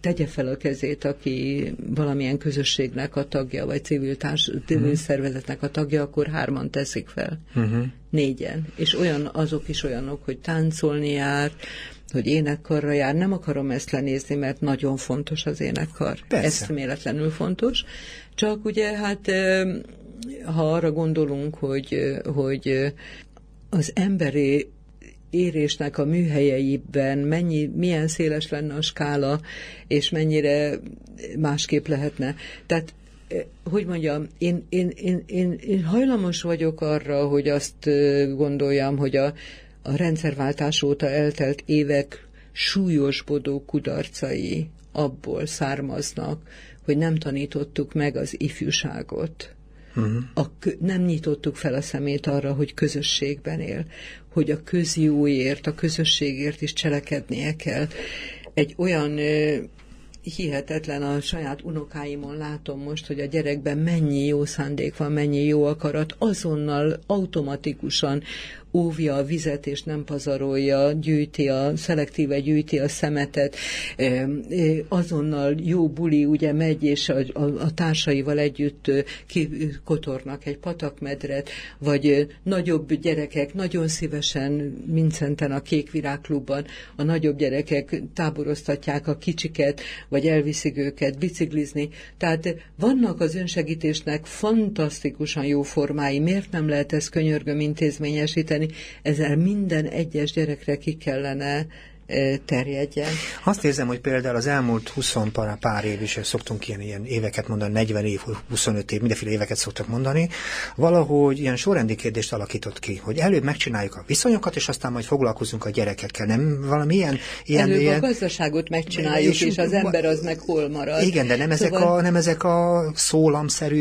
tegye fel a kezét, aki valamilyen közösségnek a tagja, vagy civil, társ, civil uh-huh. szervezetnek a tagja, akkor hárman teszik fel. Uh-huh. Négyen. És olyan, azok is olyanok, hogy táncolni jár, hogy énekkarra jár. Nem akarom ezt lenézni, mert nagyon fontos az énekkar. Persze. Ez méletlenül fontos. Csak ugye hát ha arra gondolunk, hogy, hogy az emberi érésnek a műhelyeiben mennyi, milyen széles lenne a skála, és mennyire másképp lehetne. Tehát hogy mondjam, én, én, én, én, én hajlamos vagyok arra, hogy azt gondoljam, hogy a, a rendszerváltás óta eltelt évek súlyosbodó kudarcai abból származnak, hogy nem tanítottuk meg az ifjúságot Uh-huh. A, nem nyitottuk fel a szemét arra, hogy közösségben él, hogy a közjóért, a közösségért is cselekednie kell. Egy olyan hihetetlen a saját unokáimon látom most, hogy a gyerekben mennyi jó szándék van, mennyi jó akarat, azonnal automatikusan óvja a vizet és nem pazarolja, gyűjti a, szelektíve gyűjti a szemetet, azonnal jó buli ugye megy, és a, a, a társaival együtt kikotornak egy patakmedret, vagy nagyobb gyerekek nagyon szívesen Mincenten a Kék Virágklubban a nagyobb gyerekek táboroztatják a kicsiket, vagy elviszik őket biciklizni. Tehát vannak az önsegítésnek fantasztikusan jó formái. Miért nem lehet ezt könyörgöm intézményesíteni? Segíteni, ezzel minden egyes gyerekre ki kellene terjedjen. Azt érzem, hogy például az elmúlt 20 pár év is szoktunk ilyen, ilyen éveket mondani, 40 év, 25 év, mindenféle éveket szoktak mondani, valahogy ilyen sorrendi kérdést alakított ki, hogy előbb megcsináljuk a viszonyokat, és aztán majd foglalkozunk a gyerekekkel. Nem valami ilyen... ilyen előbb ilyen, a gazdaságot megcsináljuk, és, és az ember az meg hol marad. Igen, de nem, ezek, szóval... a, nem ezek a szólamszerű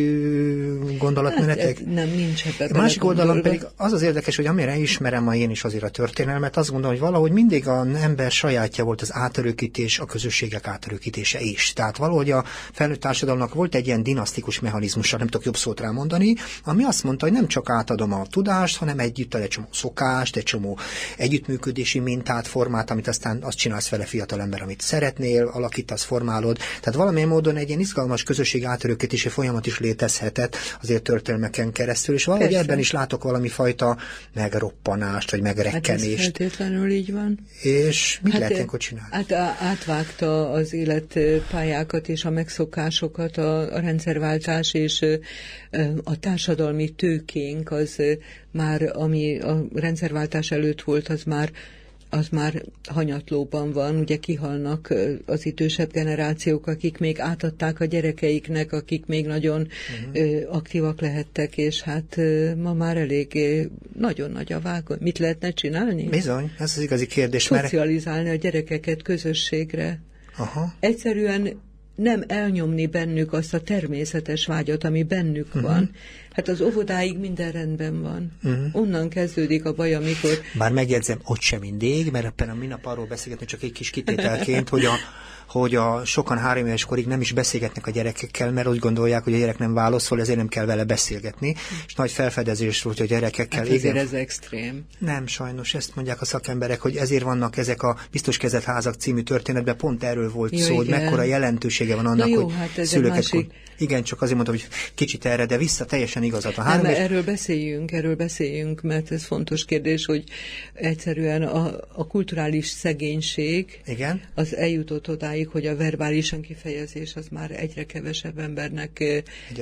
gondolatmenetek. Hát, nem, nincs ebben. A másik oldalon pedig az az érdekes, hogy amire ismerem ma én is azért a történelmet, azt gondolom, hogy valahogy mindig a ember ember sajátja volt az átörökítés, a közösségek átörökítése is. Tehát valahogy a felnőtt társadalomnak volt egy ilyen dinasztikus mechanizmusa, nem tudok jobb szót rámondani, ami azt mondta, hogy nem csak átadom a tudást, hanem együtt egy csomó szokást, egy csomó együttműködési mintát, formát, amit aztán azt csinálsz vele fiatalember, amit szeretnél, alakítasz, formálod. Tehát valamilyen módon egy ilyen izgalmas közösség átörökítési folyamat is létezhetett azért történelmeken keresztül, és valahogy Persze. ebben is látok valami fajta megroppanást, vagy megrekkenést. Hát ez így van. És mit hát, lehet ilyenkor csinálni? Hát átvágta az életpályákat és a megszokásokat a, a rendszerváltás, és a társadalmi tőkénk az már, ami a rendszerváltás előtt volt, az már az már hanyatlóban van, ugye kihalnak az idősebb generációk, akik még átadták a gyerekeiknek, akik még nagyon uh-huh. aktívak lehettek, és hát ma már elég nagyon nagy a vágó. Mit lehetne csinálni? Bizony, ez az igazi kérdés. Szocializálni mert... a gyerekeket közösségre. Aha. Egyszerűen nem elnyomni bennük azt a természetes vágyat, ami bennük uh-huh. van, Hát az óvodáig minden rendben van. Uh-huh. Onnan kezdődik a baj, amikor... Bár megjegyzem, ott sem mindig, mert például minap arról beszélgetni csak egy kis kitételként, hogy a hogy a sokan három éves korig nem is beszélgetnek a gyerekekkel, mert úgy gondolják, hogy a gyerek nem válaszol, ezért nem kell vele beszélgetni. És nagy felfedezés volt, hogy a gyerekekkel... Hát igen, ez extrém. Nem, sajnos, ezt mondják a szakemberek, hogy ezért vannak ezek a biztos kezet házak című történetben, pont erről volt jó, szó, igen. hogy mekkora jelentősége van annak, jó, hogy hát ez szülőket... Másik... Igen, csak azért mondtam, hogy kicsit erre, de vissza teljesen igazat. A három nem, és... erről beszéljünk, erről beszéljünk, mert ez fontos kérdés, hogy egyszerűen a, a kulturális szegénység igen? az eljutott odáig, hogy a verbálisan kifejezés az már egyre kevesebb embernek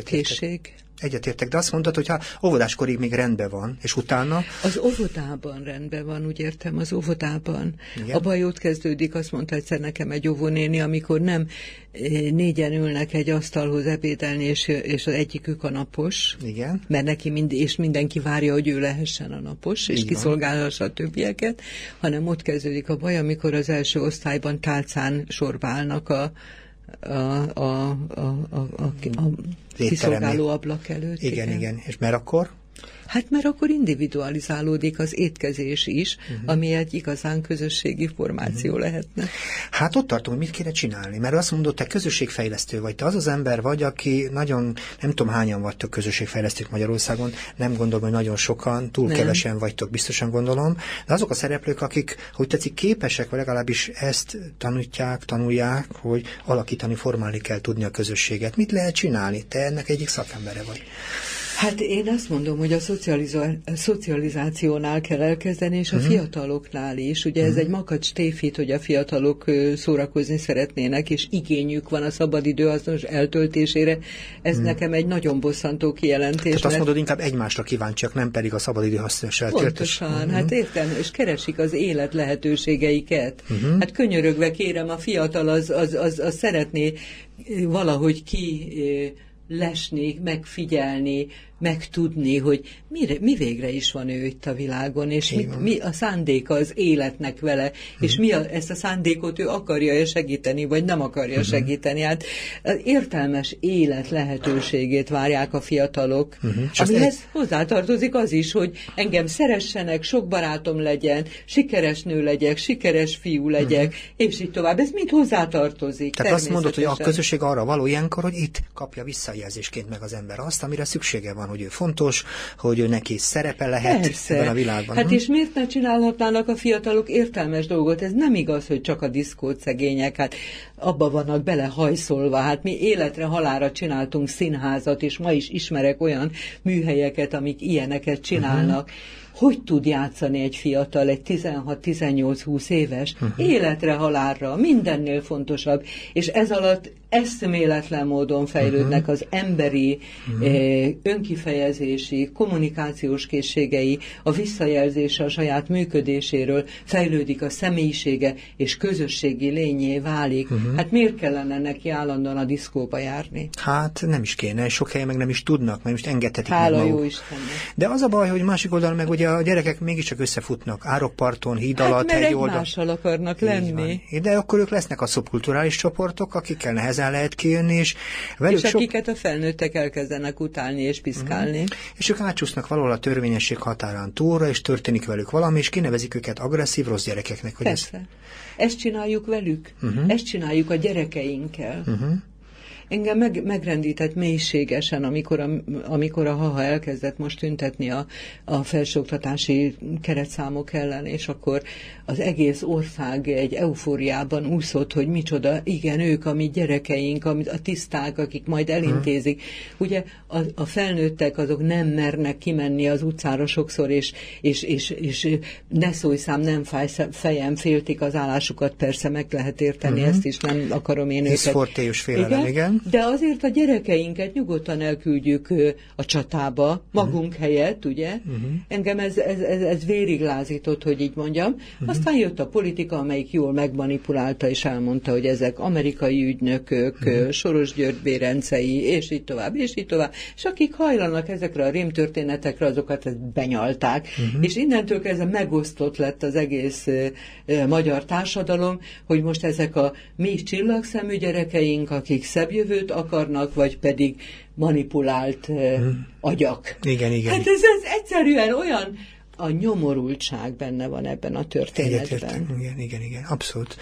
készség. Egyetértek, de azt mondtad, hogy ha óvodáskorig még rendben van, és utána... Az óvodában rendben van, úgy értem, az óvodában. Igen? A baj ott kezdődik, azt mondta egyszer nekem egy óvónéni, amikor nem négyen ülnek egy asztalhoz ebédelni, és, és az egyikük a napos. Igen. Mert neki mind, és mindenki várja, hogy ő lehessen a napos, és kiszolgálhassa a többieket, hanem ott kezdődik a baj, amikor az első osztályban tálcán sorbálnak a, a, a, a, a, a, a kiszolgáló ablak előtt. Igen, igen, igen. És mert akkor? Hát mert akkor individualizálódik az étkezés is, uh-huh. ami egy igazán közösségi formáció uh-huh. lehetne. Hát ott tartom, hogy mit kéne csinálni, mert azt mondod, te közösségfejlesztő vagy, te az az ember vagy, aki nagyon, nem tudom hányan vagytok közösségfejlesztők Magyarországon, nem gondolom, hogy nagyon sokan, túl nem. kevesen vagytok, biztosan gondolom, de azok a szereplők, akik, hogy tetszik, képesek, vagy legalábbis ezt tanítják, tanulják, hogy alakítani, formálni kell tudni a közösséget. Mit lehet csinálni? Te ennek egyik szakembere vagy. Hát én azt mondom, hogy a szocializációnál kell elkezdeni, és a uh-huh. fiataloknál is. Ugye uh-huh. ez egy makacs tévhit, hogy a fiatalok szórakozni szeretnének, és igényük van a szabadidő azonos eltöltésére. Ez uh-huh. nekem egy nagyon bosszantó kijelentés. Tehát azt mondod, inkább egymásra kíváncsiak, nem pedig a szabadidő hasznos eltöltés. Pontosan, uh-huh. hát értem, és keresik az élet lehetőségeiket. Uh-huh. Hát könyörögve kérem, a fiatal az, az, az, az szeretné valahogy ki lesni, megfigyelni, megtudni, hogy mire, mi végre is van ő itt a világon, és mi, mi a szándéka az életnek vele, uh-huh. és mi a, ezt a szándékot ő akarja-e segíteni, vagy nem akarja uh-huh. segíteni. Hát értelmes élet lehetőségét várják a fiatalok, uh-huh. amihez egy... hozzátartozik az is, hogy engem szeressenek, sok barátom legyen, sikeres nő legyek, sikeres fiú legyek, uh-huh. és így tovább. Ez mind hozzátartozik. Tehát azt mondod, hogy a közösség arra való ilyenkor, hogy itt kapja visszajelzésként meg az ember azt, amire szüksége van hogy ő fontos, hogy ő neki szerepe lehet Persze. ebben a világban. Hát és miért ne csinálhatnának a fiatalok értelmes dolgot? Ez nem igaz, hogy csak a diszkót szegények, hát abba vannak belehajszolva. Hát mi életre halára csináltunk színházat, és ma is ismerek olyan műhelyeket, amik ilyeneket csinálnak. Uh-huh hogy tud játszani egy fiatal, egy 16-18-20 éves, uh-huh. életre, halálra, mindennél fontosabb, és ez alatt eszméletlen módon fejlődnek uh-huh. az emberi uh-huh. eh, önkifejezési, kommunikációs készségei, a visszajelzése a saját működéséről, fejlődik a személyisége, és közösségi lényé válik. Uh-huh. Hát miért kellene neki állandóan a diszkóba járni? Hát nem is kéne, sok helyen meg nem is tudnak, mert most engedhetik Hála meg maguk. jó Istennek. De az a baj, hogy másik oldalon meg ugye a gyerekek mégiscsak összefutnak árokparton, híd hát, alatt, egy oldal. akarnak lenni. De akkor ők lesznek a szubkulturális csoportok, akikkel nehezen lehet kijönni, és velük és akiket sok... a felnőttek elkezdenek utálni és piszkálni. Uh-huh. És ők átsúsznak valahol a törvényesség határán túlra, és történik velük valami, és kinevezik őket agresszív rossz gyerekeknek. Hogy Persze. Ez... Ezt csináljuk velük. Uh-huh. Ezt csináljuk a gyerekeinkkel. Uh-huh. Engem meg, megrendített mélységesen, amikor a, amikor a haha elkezdett most tüntetni a, a felsőoktatási keretszámok ellen, és akkor az egész ország egy eufóriában úszott, hogy micsoda, igen, ők a mi gyerekeink, a, a tiszták, akik majd elintézik. Ugye a, a felnőttek azok nem mernek kimenni az utcára sokszor, és, és, és, és ne szólj szám, nem fáj fejem, féltik az állásukat, persze meg lehet érteni uh-huh. ezt is, nem akarom én őket. félelem, igen. igen. De azért a gyerekeinket nyugodtan elküldjük a csatába, magunk uh-huh. helyett, ugye? Uh-huh. Engem ez, ez, ez, ez vérig lázított, hogy így mondjam. Uh-huh. Aztán jött a politika, amelyik jól megmanipulálta, és elmondta, hogy ezek amerikai ügynökök, uh-huh. Soros György bérencei, és így tovább, és így tovább. És akik hajlanak ezekre a rémtörténetekre, azokat ezt benyalták. Uh-huh. És innentől kezdve megosztott lett az egész magyar társadalom, hogy most ezek a mi csillagszemű gyerekeink, akik szebb jövőt akarnak, vagy pedig manipulált hmm. agyak. Igen, igen. Hát ez, ez egyszerűen olyan a nyomorultság benne van ebben a történetben. Igen, igen, igen, abszolút.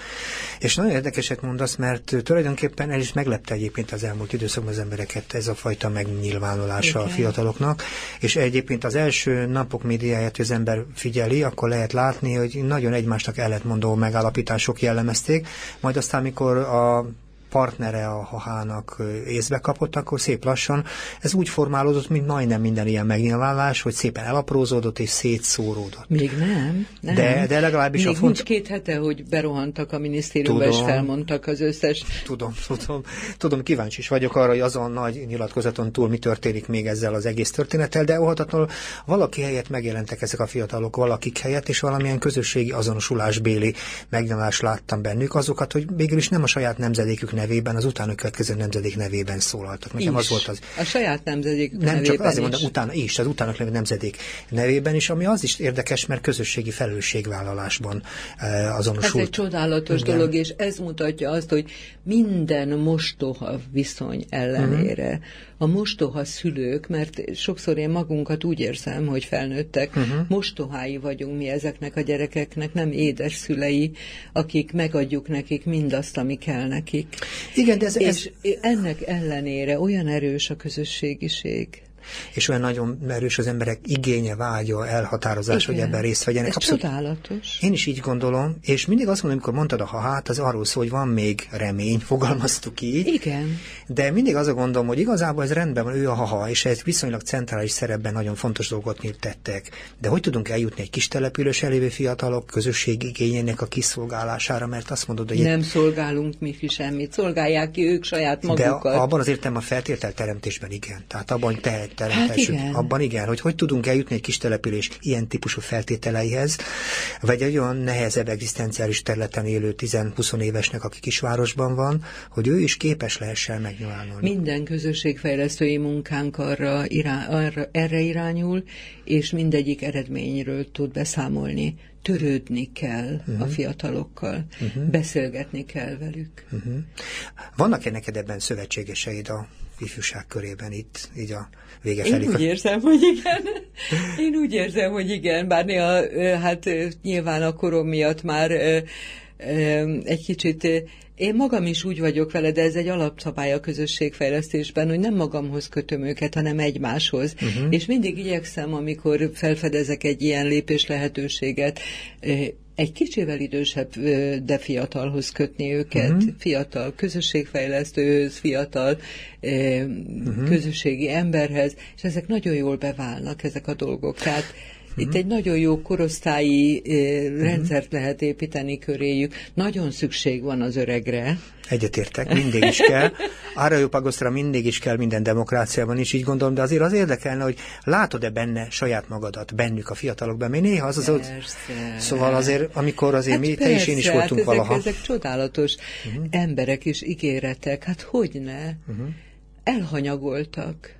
És nagyon érdekeset mondasz, mert tulajdonképpen el is meglepte egyébként az elmúlt időszakban az embereket ez a fajta megnyilvánulása igen. a fiataloknak, és egyébként az első napok médiáját, hogy az ember figyeli, akkor lehet látni, hogy nagyon egymásnak ellentmondó megállapítások jellemezték, majd aztán, mikor a partnere a hahának észbe kapott, akkor szép lassan ez úgy formálódott, mint majdnem minden ilyen megnyilvánulás, hogy szépen elaprózódott és szétszóródott. Még nem. nem. De, de legalábbis Még a font... nincs két hete, hogy berohantak a minisztériumba és felmondtak az összes... Tudom, tudom, tudom, kíváncsi is vagyok arra, hogy azon nagy nyilatkozaton túl mi történik még ezzel az egész történettel, de óhatatlanul valaki helyett megjelentek ezek a fiatalok, valakik helyett, és valamilyen közösségi azonosulásbéli megnyilást láttam bennük, azokat, hogy végül is nem a saját nemzedékük nevében, az utána következő nemzedék nevében szólaltak. Nekem az volt az. A saját nemzedék Nem nevében csak azért mondom, utána is, az utána levő nemzedék nevében is, ami az is érdekes, mert közösségi felelősségvállalásban eh, azonosul. Ez egy csodálatos Igen. dolog, és ez mutatja azt, hogy minden mostoha viszony ellenére, uh-huh. a mostoha szülők, mert sokszor én magunkat úgy érzem, hogy felnőttek, uh-huh. mostohái vagyunk mi ezeknek a gyerekeknek, nem édes szülei, akik megadjuk nekik mindazt, ami kell nekik. Igen, de ez, és ez... ennek ellenére olyan erős a közösségiség és olyan nagyon erős az emberek igénye, vágya, elhatározás, Igen. hogy ebben részt vegyenek. Ez Abszolút. csodálatos. Én is így gondolom, és mindig azt mondom, amikor mondtad a ha hát, az arról szól, hogy van még remény, [laughs] fogalmaztuk így. Igen. De mindig az a gondom, hogy igazából ez rendben van, ő a haha, és ez viszonylag centrális szerepben nagyon fontos dolgot tettek. De hogy tudunk eljutni egy kis települős elévő fiatalok közösség igényének a kiszolgálására, mert azt mondod, hogy... Nem szolgálunk mi semmit, szolgálják ki ők saját magukat. De abban az értem a feltételteremtésben igen. Tehát abban, hogy te teremtessük. Hát igen. Abban igen, hogy hogy tudunk eljutni egy kis település ilyen típusú feltételeihez, vagy egy olyan nehezebb egzisztenciális területen élő 10-20 évesnek, aki kisvárosban van, hogy ő is képes lehessen megnyilvánulni. Minden közösségfejlesztői munkánk arra, irá, arra erre irányul, és mindegyik eredményről tud beszámolni törődni kell uh-huh. a mhm. fiatalokkal, uh-huh. beszélgetni kell velük. Uh-huh. Vannak-e neked ebben szövetségeseid a ifjúság körében itt, így a vége felé? Én úgy érzem, hogy igen. [laughs] Én úgy érzem, hogy igen, bár néha, hát nyilván a korom miatt már egy kicsit én magam is úgy vagyok vele, de ez egy alapszabály a közösségfejlesztésben, hogy nem magamhoz kötöm őket, hanem egymáshoz. Uh-huh. És mindig igyekszem, amikor felfedezek egy ilyen lépés lehetőséget, egy kicsivel idősebb, de fiatalhoz kötni őket, uh-huh. fiatal közösségfejlesztőhöz, fiatal uh-huh. közösségi emberhez, és ezek nagyon jól beválnak, ezek a dolgok. Tehát itt egy nagyon jó korosztályi uh, rendszert lehet építeni köréjük. Nagyon szükség van az öregre. Egyetértek, mindig is kell. Árajópagosztra mindig is kell minden demokráciában is, így gondolom, de azért az érdekelne, hogy látod-e benne saját magadat, bennük a fiatalokban, mert néha az az, az Szóval azért, amikor azért hát mi, persze, te is én is voltunk hát valaha. Ezek, ezek csodálatos uh-huh. emberek és ígéretek, hát hogy ne? Uh-huh. Elhanyagoltak.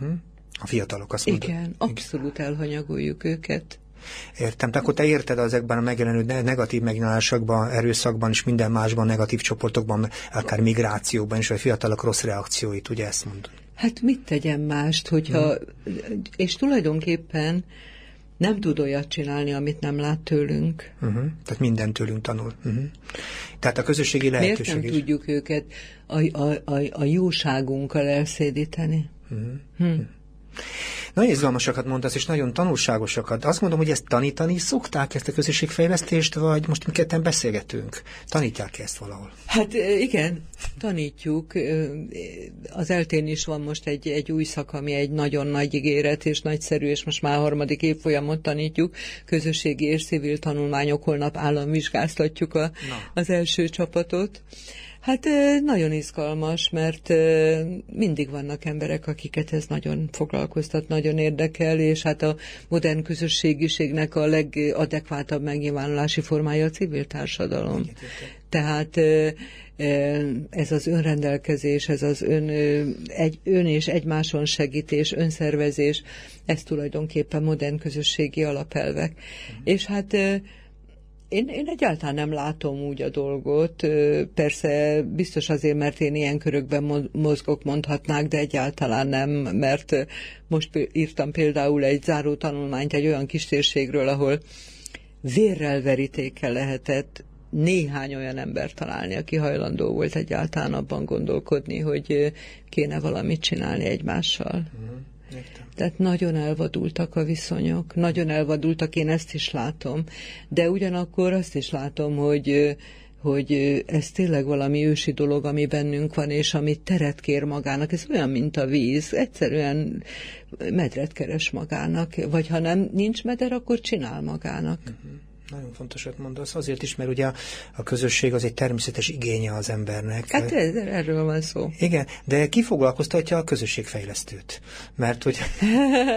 Uh-huh. A fiatalok azt mondod. Igen, abszolút elhanyagoljuk őket. Értem, tehát akkor te érted ezekben a megjelenő negatív megnyilvánulásokban, erőszakban és minden másban, negatív csoportokban, akár migrációban is, vagy fiatalok rossz reakcióit, ugye ezt mondod? Hát mit tegyem mást, hogyha, hmm. és tulajdonképpen nem tud olyat csinálni, amit nem lát tőlünk. Uh-huh. Tehát minden tőlünk tanul. Uh-huh. Tehát a közösségi lehetőség Miért nem is. tudjuk őket a, a, a, a jóságunkkal elszédíteni? Uh-huh. Hm. Nagyon izgalmasakat mondasz, és nagyon tanulságosakat. Azt mondom, hogy ezt tanítani szokták, ezt a közösségfejlesztést, vagy most mi ketten beszélgetünk? Tanítják -e ezt valahol? Hát igen, tanítjuk. Az eltén is van most egy, egy új szak, ami egy nagyon nagy ígéret, és nagyszerű, és most már a harmadik évfolyamot tanítjuk. Közösségi és civil tanulmányok, holnap államvizsgáztatjuk a, az első csapatot. Hát nagyon izgalmas, mert mindig vannak emberek, akiket ez nagyon foglalkoztat, nagyon érdekel, és hát a modern közösségiségnek a legadekvátabb megnyilvánulási formája a civil társadalom. Tehát ez az önrendelkezés, ez az ön, egy, ön és egymáson segítés, önszervezés, ez tulajdonképpen modern közösségi alapelvek. Mm. És hát Én, én egyáltalán nem látom úgy a dolgot. Persze biztos azért, mert én ilyen körökben mozgok, mondhatnák, de egyáltalán nem, mert most írtam például egy záró tanulmányt egy olyan kis ahol vérrel verítékkel lehetett néhány olyan ember találni, aki hajlandó volt egyáltalán abban gondolkodni, hogy kéne valamit csinálni egymással. Uh-huh. Tehát nagyon elvadultak a viszonyok, nagyon elvadultak, én ezt is látom, de ugyanakkor azt is látom, hogy hogy ez tényleg valami ősi dolog, ami bennünk van, és ami teret kér magának. Ez olyan, mint a víz. Egyszerűen medret keres magának, vagy ha nem nincs meder, akkor csinál magának. Uh-huh. Nagyon fontosat mondasz, azért is, mert ugye a közösség az egy természetes igénye az embernek. Hát ez, erről van szó. Igen, de ki foglalkoztatja a közösségfejlesztőt? Mert hogy...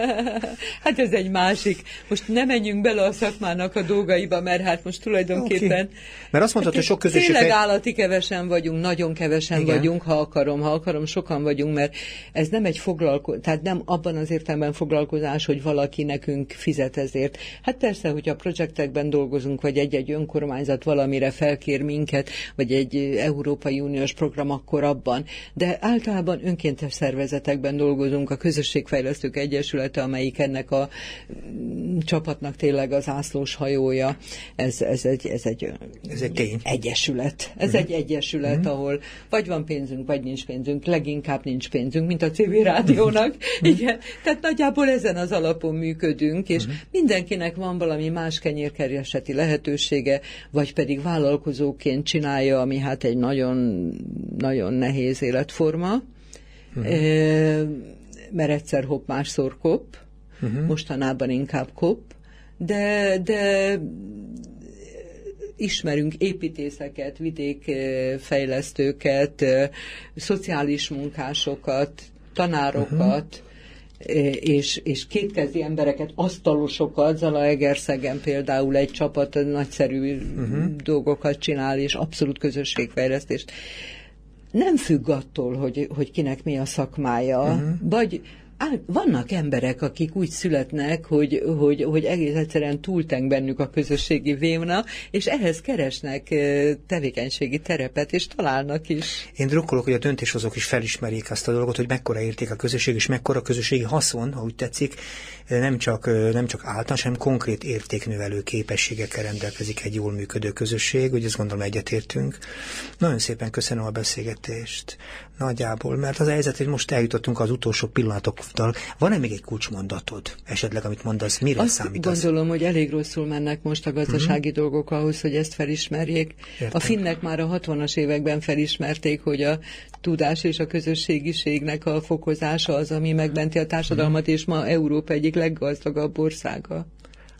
[laughs] hát ez egy másik. Most nem menjünk bele a szakmának a dolgaiba, mert hát most tulajdonképpen... Okay. Mert azt mondtad, hát, hogy sok közösség... Tényleg állati kevesen vagyunk, nagyon kevesen Igen. vagyunk, ha akarom, ha akarom, sokan vagyunk, mert ez nem egy foglalkozás, tehát nem abban az értelemben foglalkozás, hogy valaki nekünk fizet ezért. Hát persze, hogy a projektekben dolgozunk, dolgozunk, vagy egy-egy önkormányzat valamire felkér minket, vagy egy Európai Uniós program, akkor abban. De általában önkéntes szervezetekben dolgozunk, a Közösségfejlesztők Egyesülete, amelyik ennek a mm, csapatnak tényleg az ászlós hajója. Ez, ez, egy, ez egy, ez egy egyesület. Ez uh-huh. egy egyesület, uh-huh. ahol vagy van pénzünk, vagy nincs pénzünk, leginkább nincs pénzünk, mint a CV rádiónak. Uh-huh. [laughs] Igen. Tehát nagyjából ezen az alapon működünk, és uh-huh. mindenkinek van valami más kenyérkerjes kereseti lehetősége, vagy pedig vállalkozóként csinálja, ami hát egy nagyon, nagyon nehéz életforma, uh-huh. mert egyszer hopp, másszor kop, uh-huh. mostanában inkább kop, de, de ismerünk építészeket, vidékfejlesztőket, szociális munkásokat, tanárokat, uh-huh és, és kétkezi embereket, asztalosokat, Zala Egerszegen például egy csapat nagyszerű uh-huh. dolgokat csinál, és abszolút közösségfejlesztést. Nem függ attól, hogy, hogy kinek mi a szakmája, uh-huh. vagy vannak emberek, akik úgy születnek, hogy, hogy, hogy egész egyszerűen túlteng bennük a közösségi vémna, és ehhez keresnek tevékenységi terepet, és találnak is. Én drukkolok, hogy a döntéshozók is felismerjék azt a dolgot, hogy mekkora érték a közösség, és mekkora közösségi haszon, ha úgy tetszik, nem csak, nem csak általános, hanem konkrét értéknövelő képességekkel rendelkezik egy jól működő közösség, úgy ezt gondolom egyetértünk. Nagyon szépen köszönöm a beszélgetést. Nagyjából, mert az helyzet, hogy most eljutottunk az utolsó pillanatokkal. Van-e még egy kulcsmondatod, esetleg, amit mondasz, mire Azt számít gondolom, hogy elég rosszul mennek most a gazdasági uh-huh. dolgok ahhoz, hogy ezt felismerjék. Értem. A finnek már a 60-as években felismerték, hogy a tudás és a közösségiségnek a fokozása az, ami megmenti a társadalmat, és ma Európa egyik leggazdagabb országa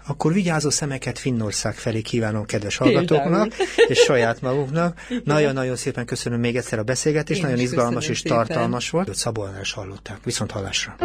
akkor vigyázó szemeket Finnország felé kívánom kedves hallgatóknak, [laughs] és saját maguknak. Nagyon-nagyon szépen köszönöm még egyszer a beszélgetést, Én nagyon izgalmas és szépen. tartalmas volt. Szabó hallották. Viszont hallásra.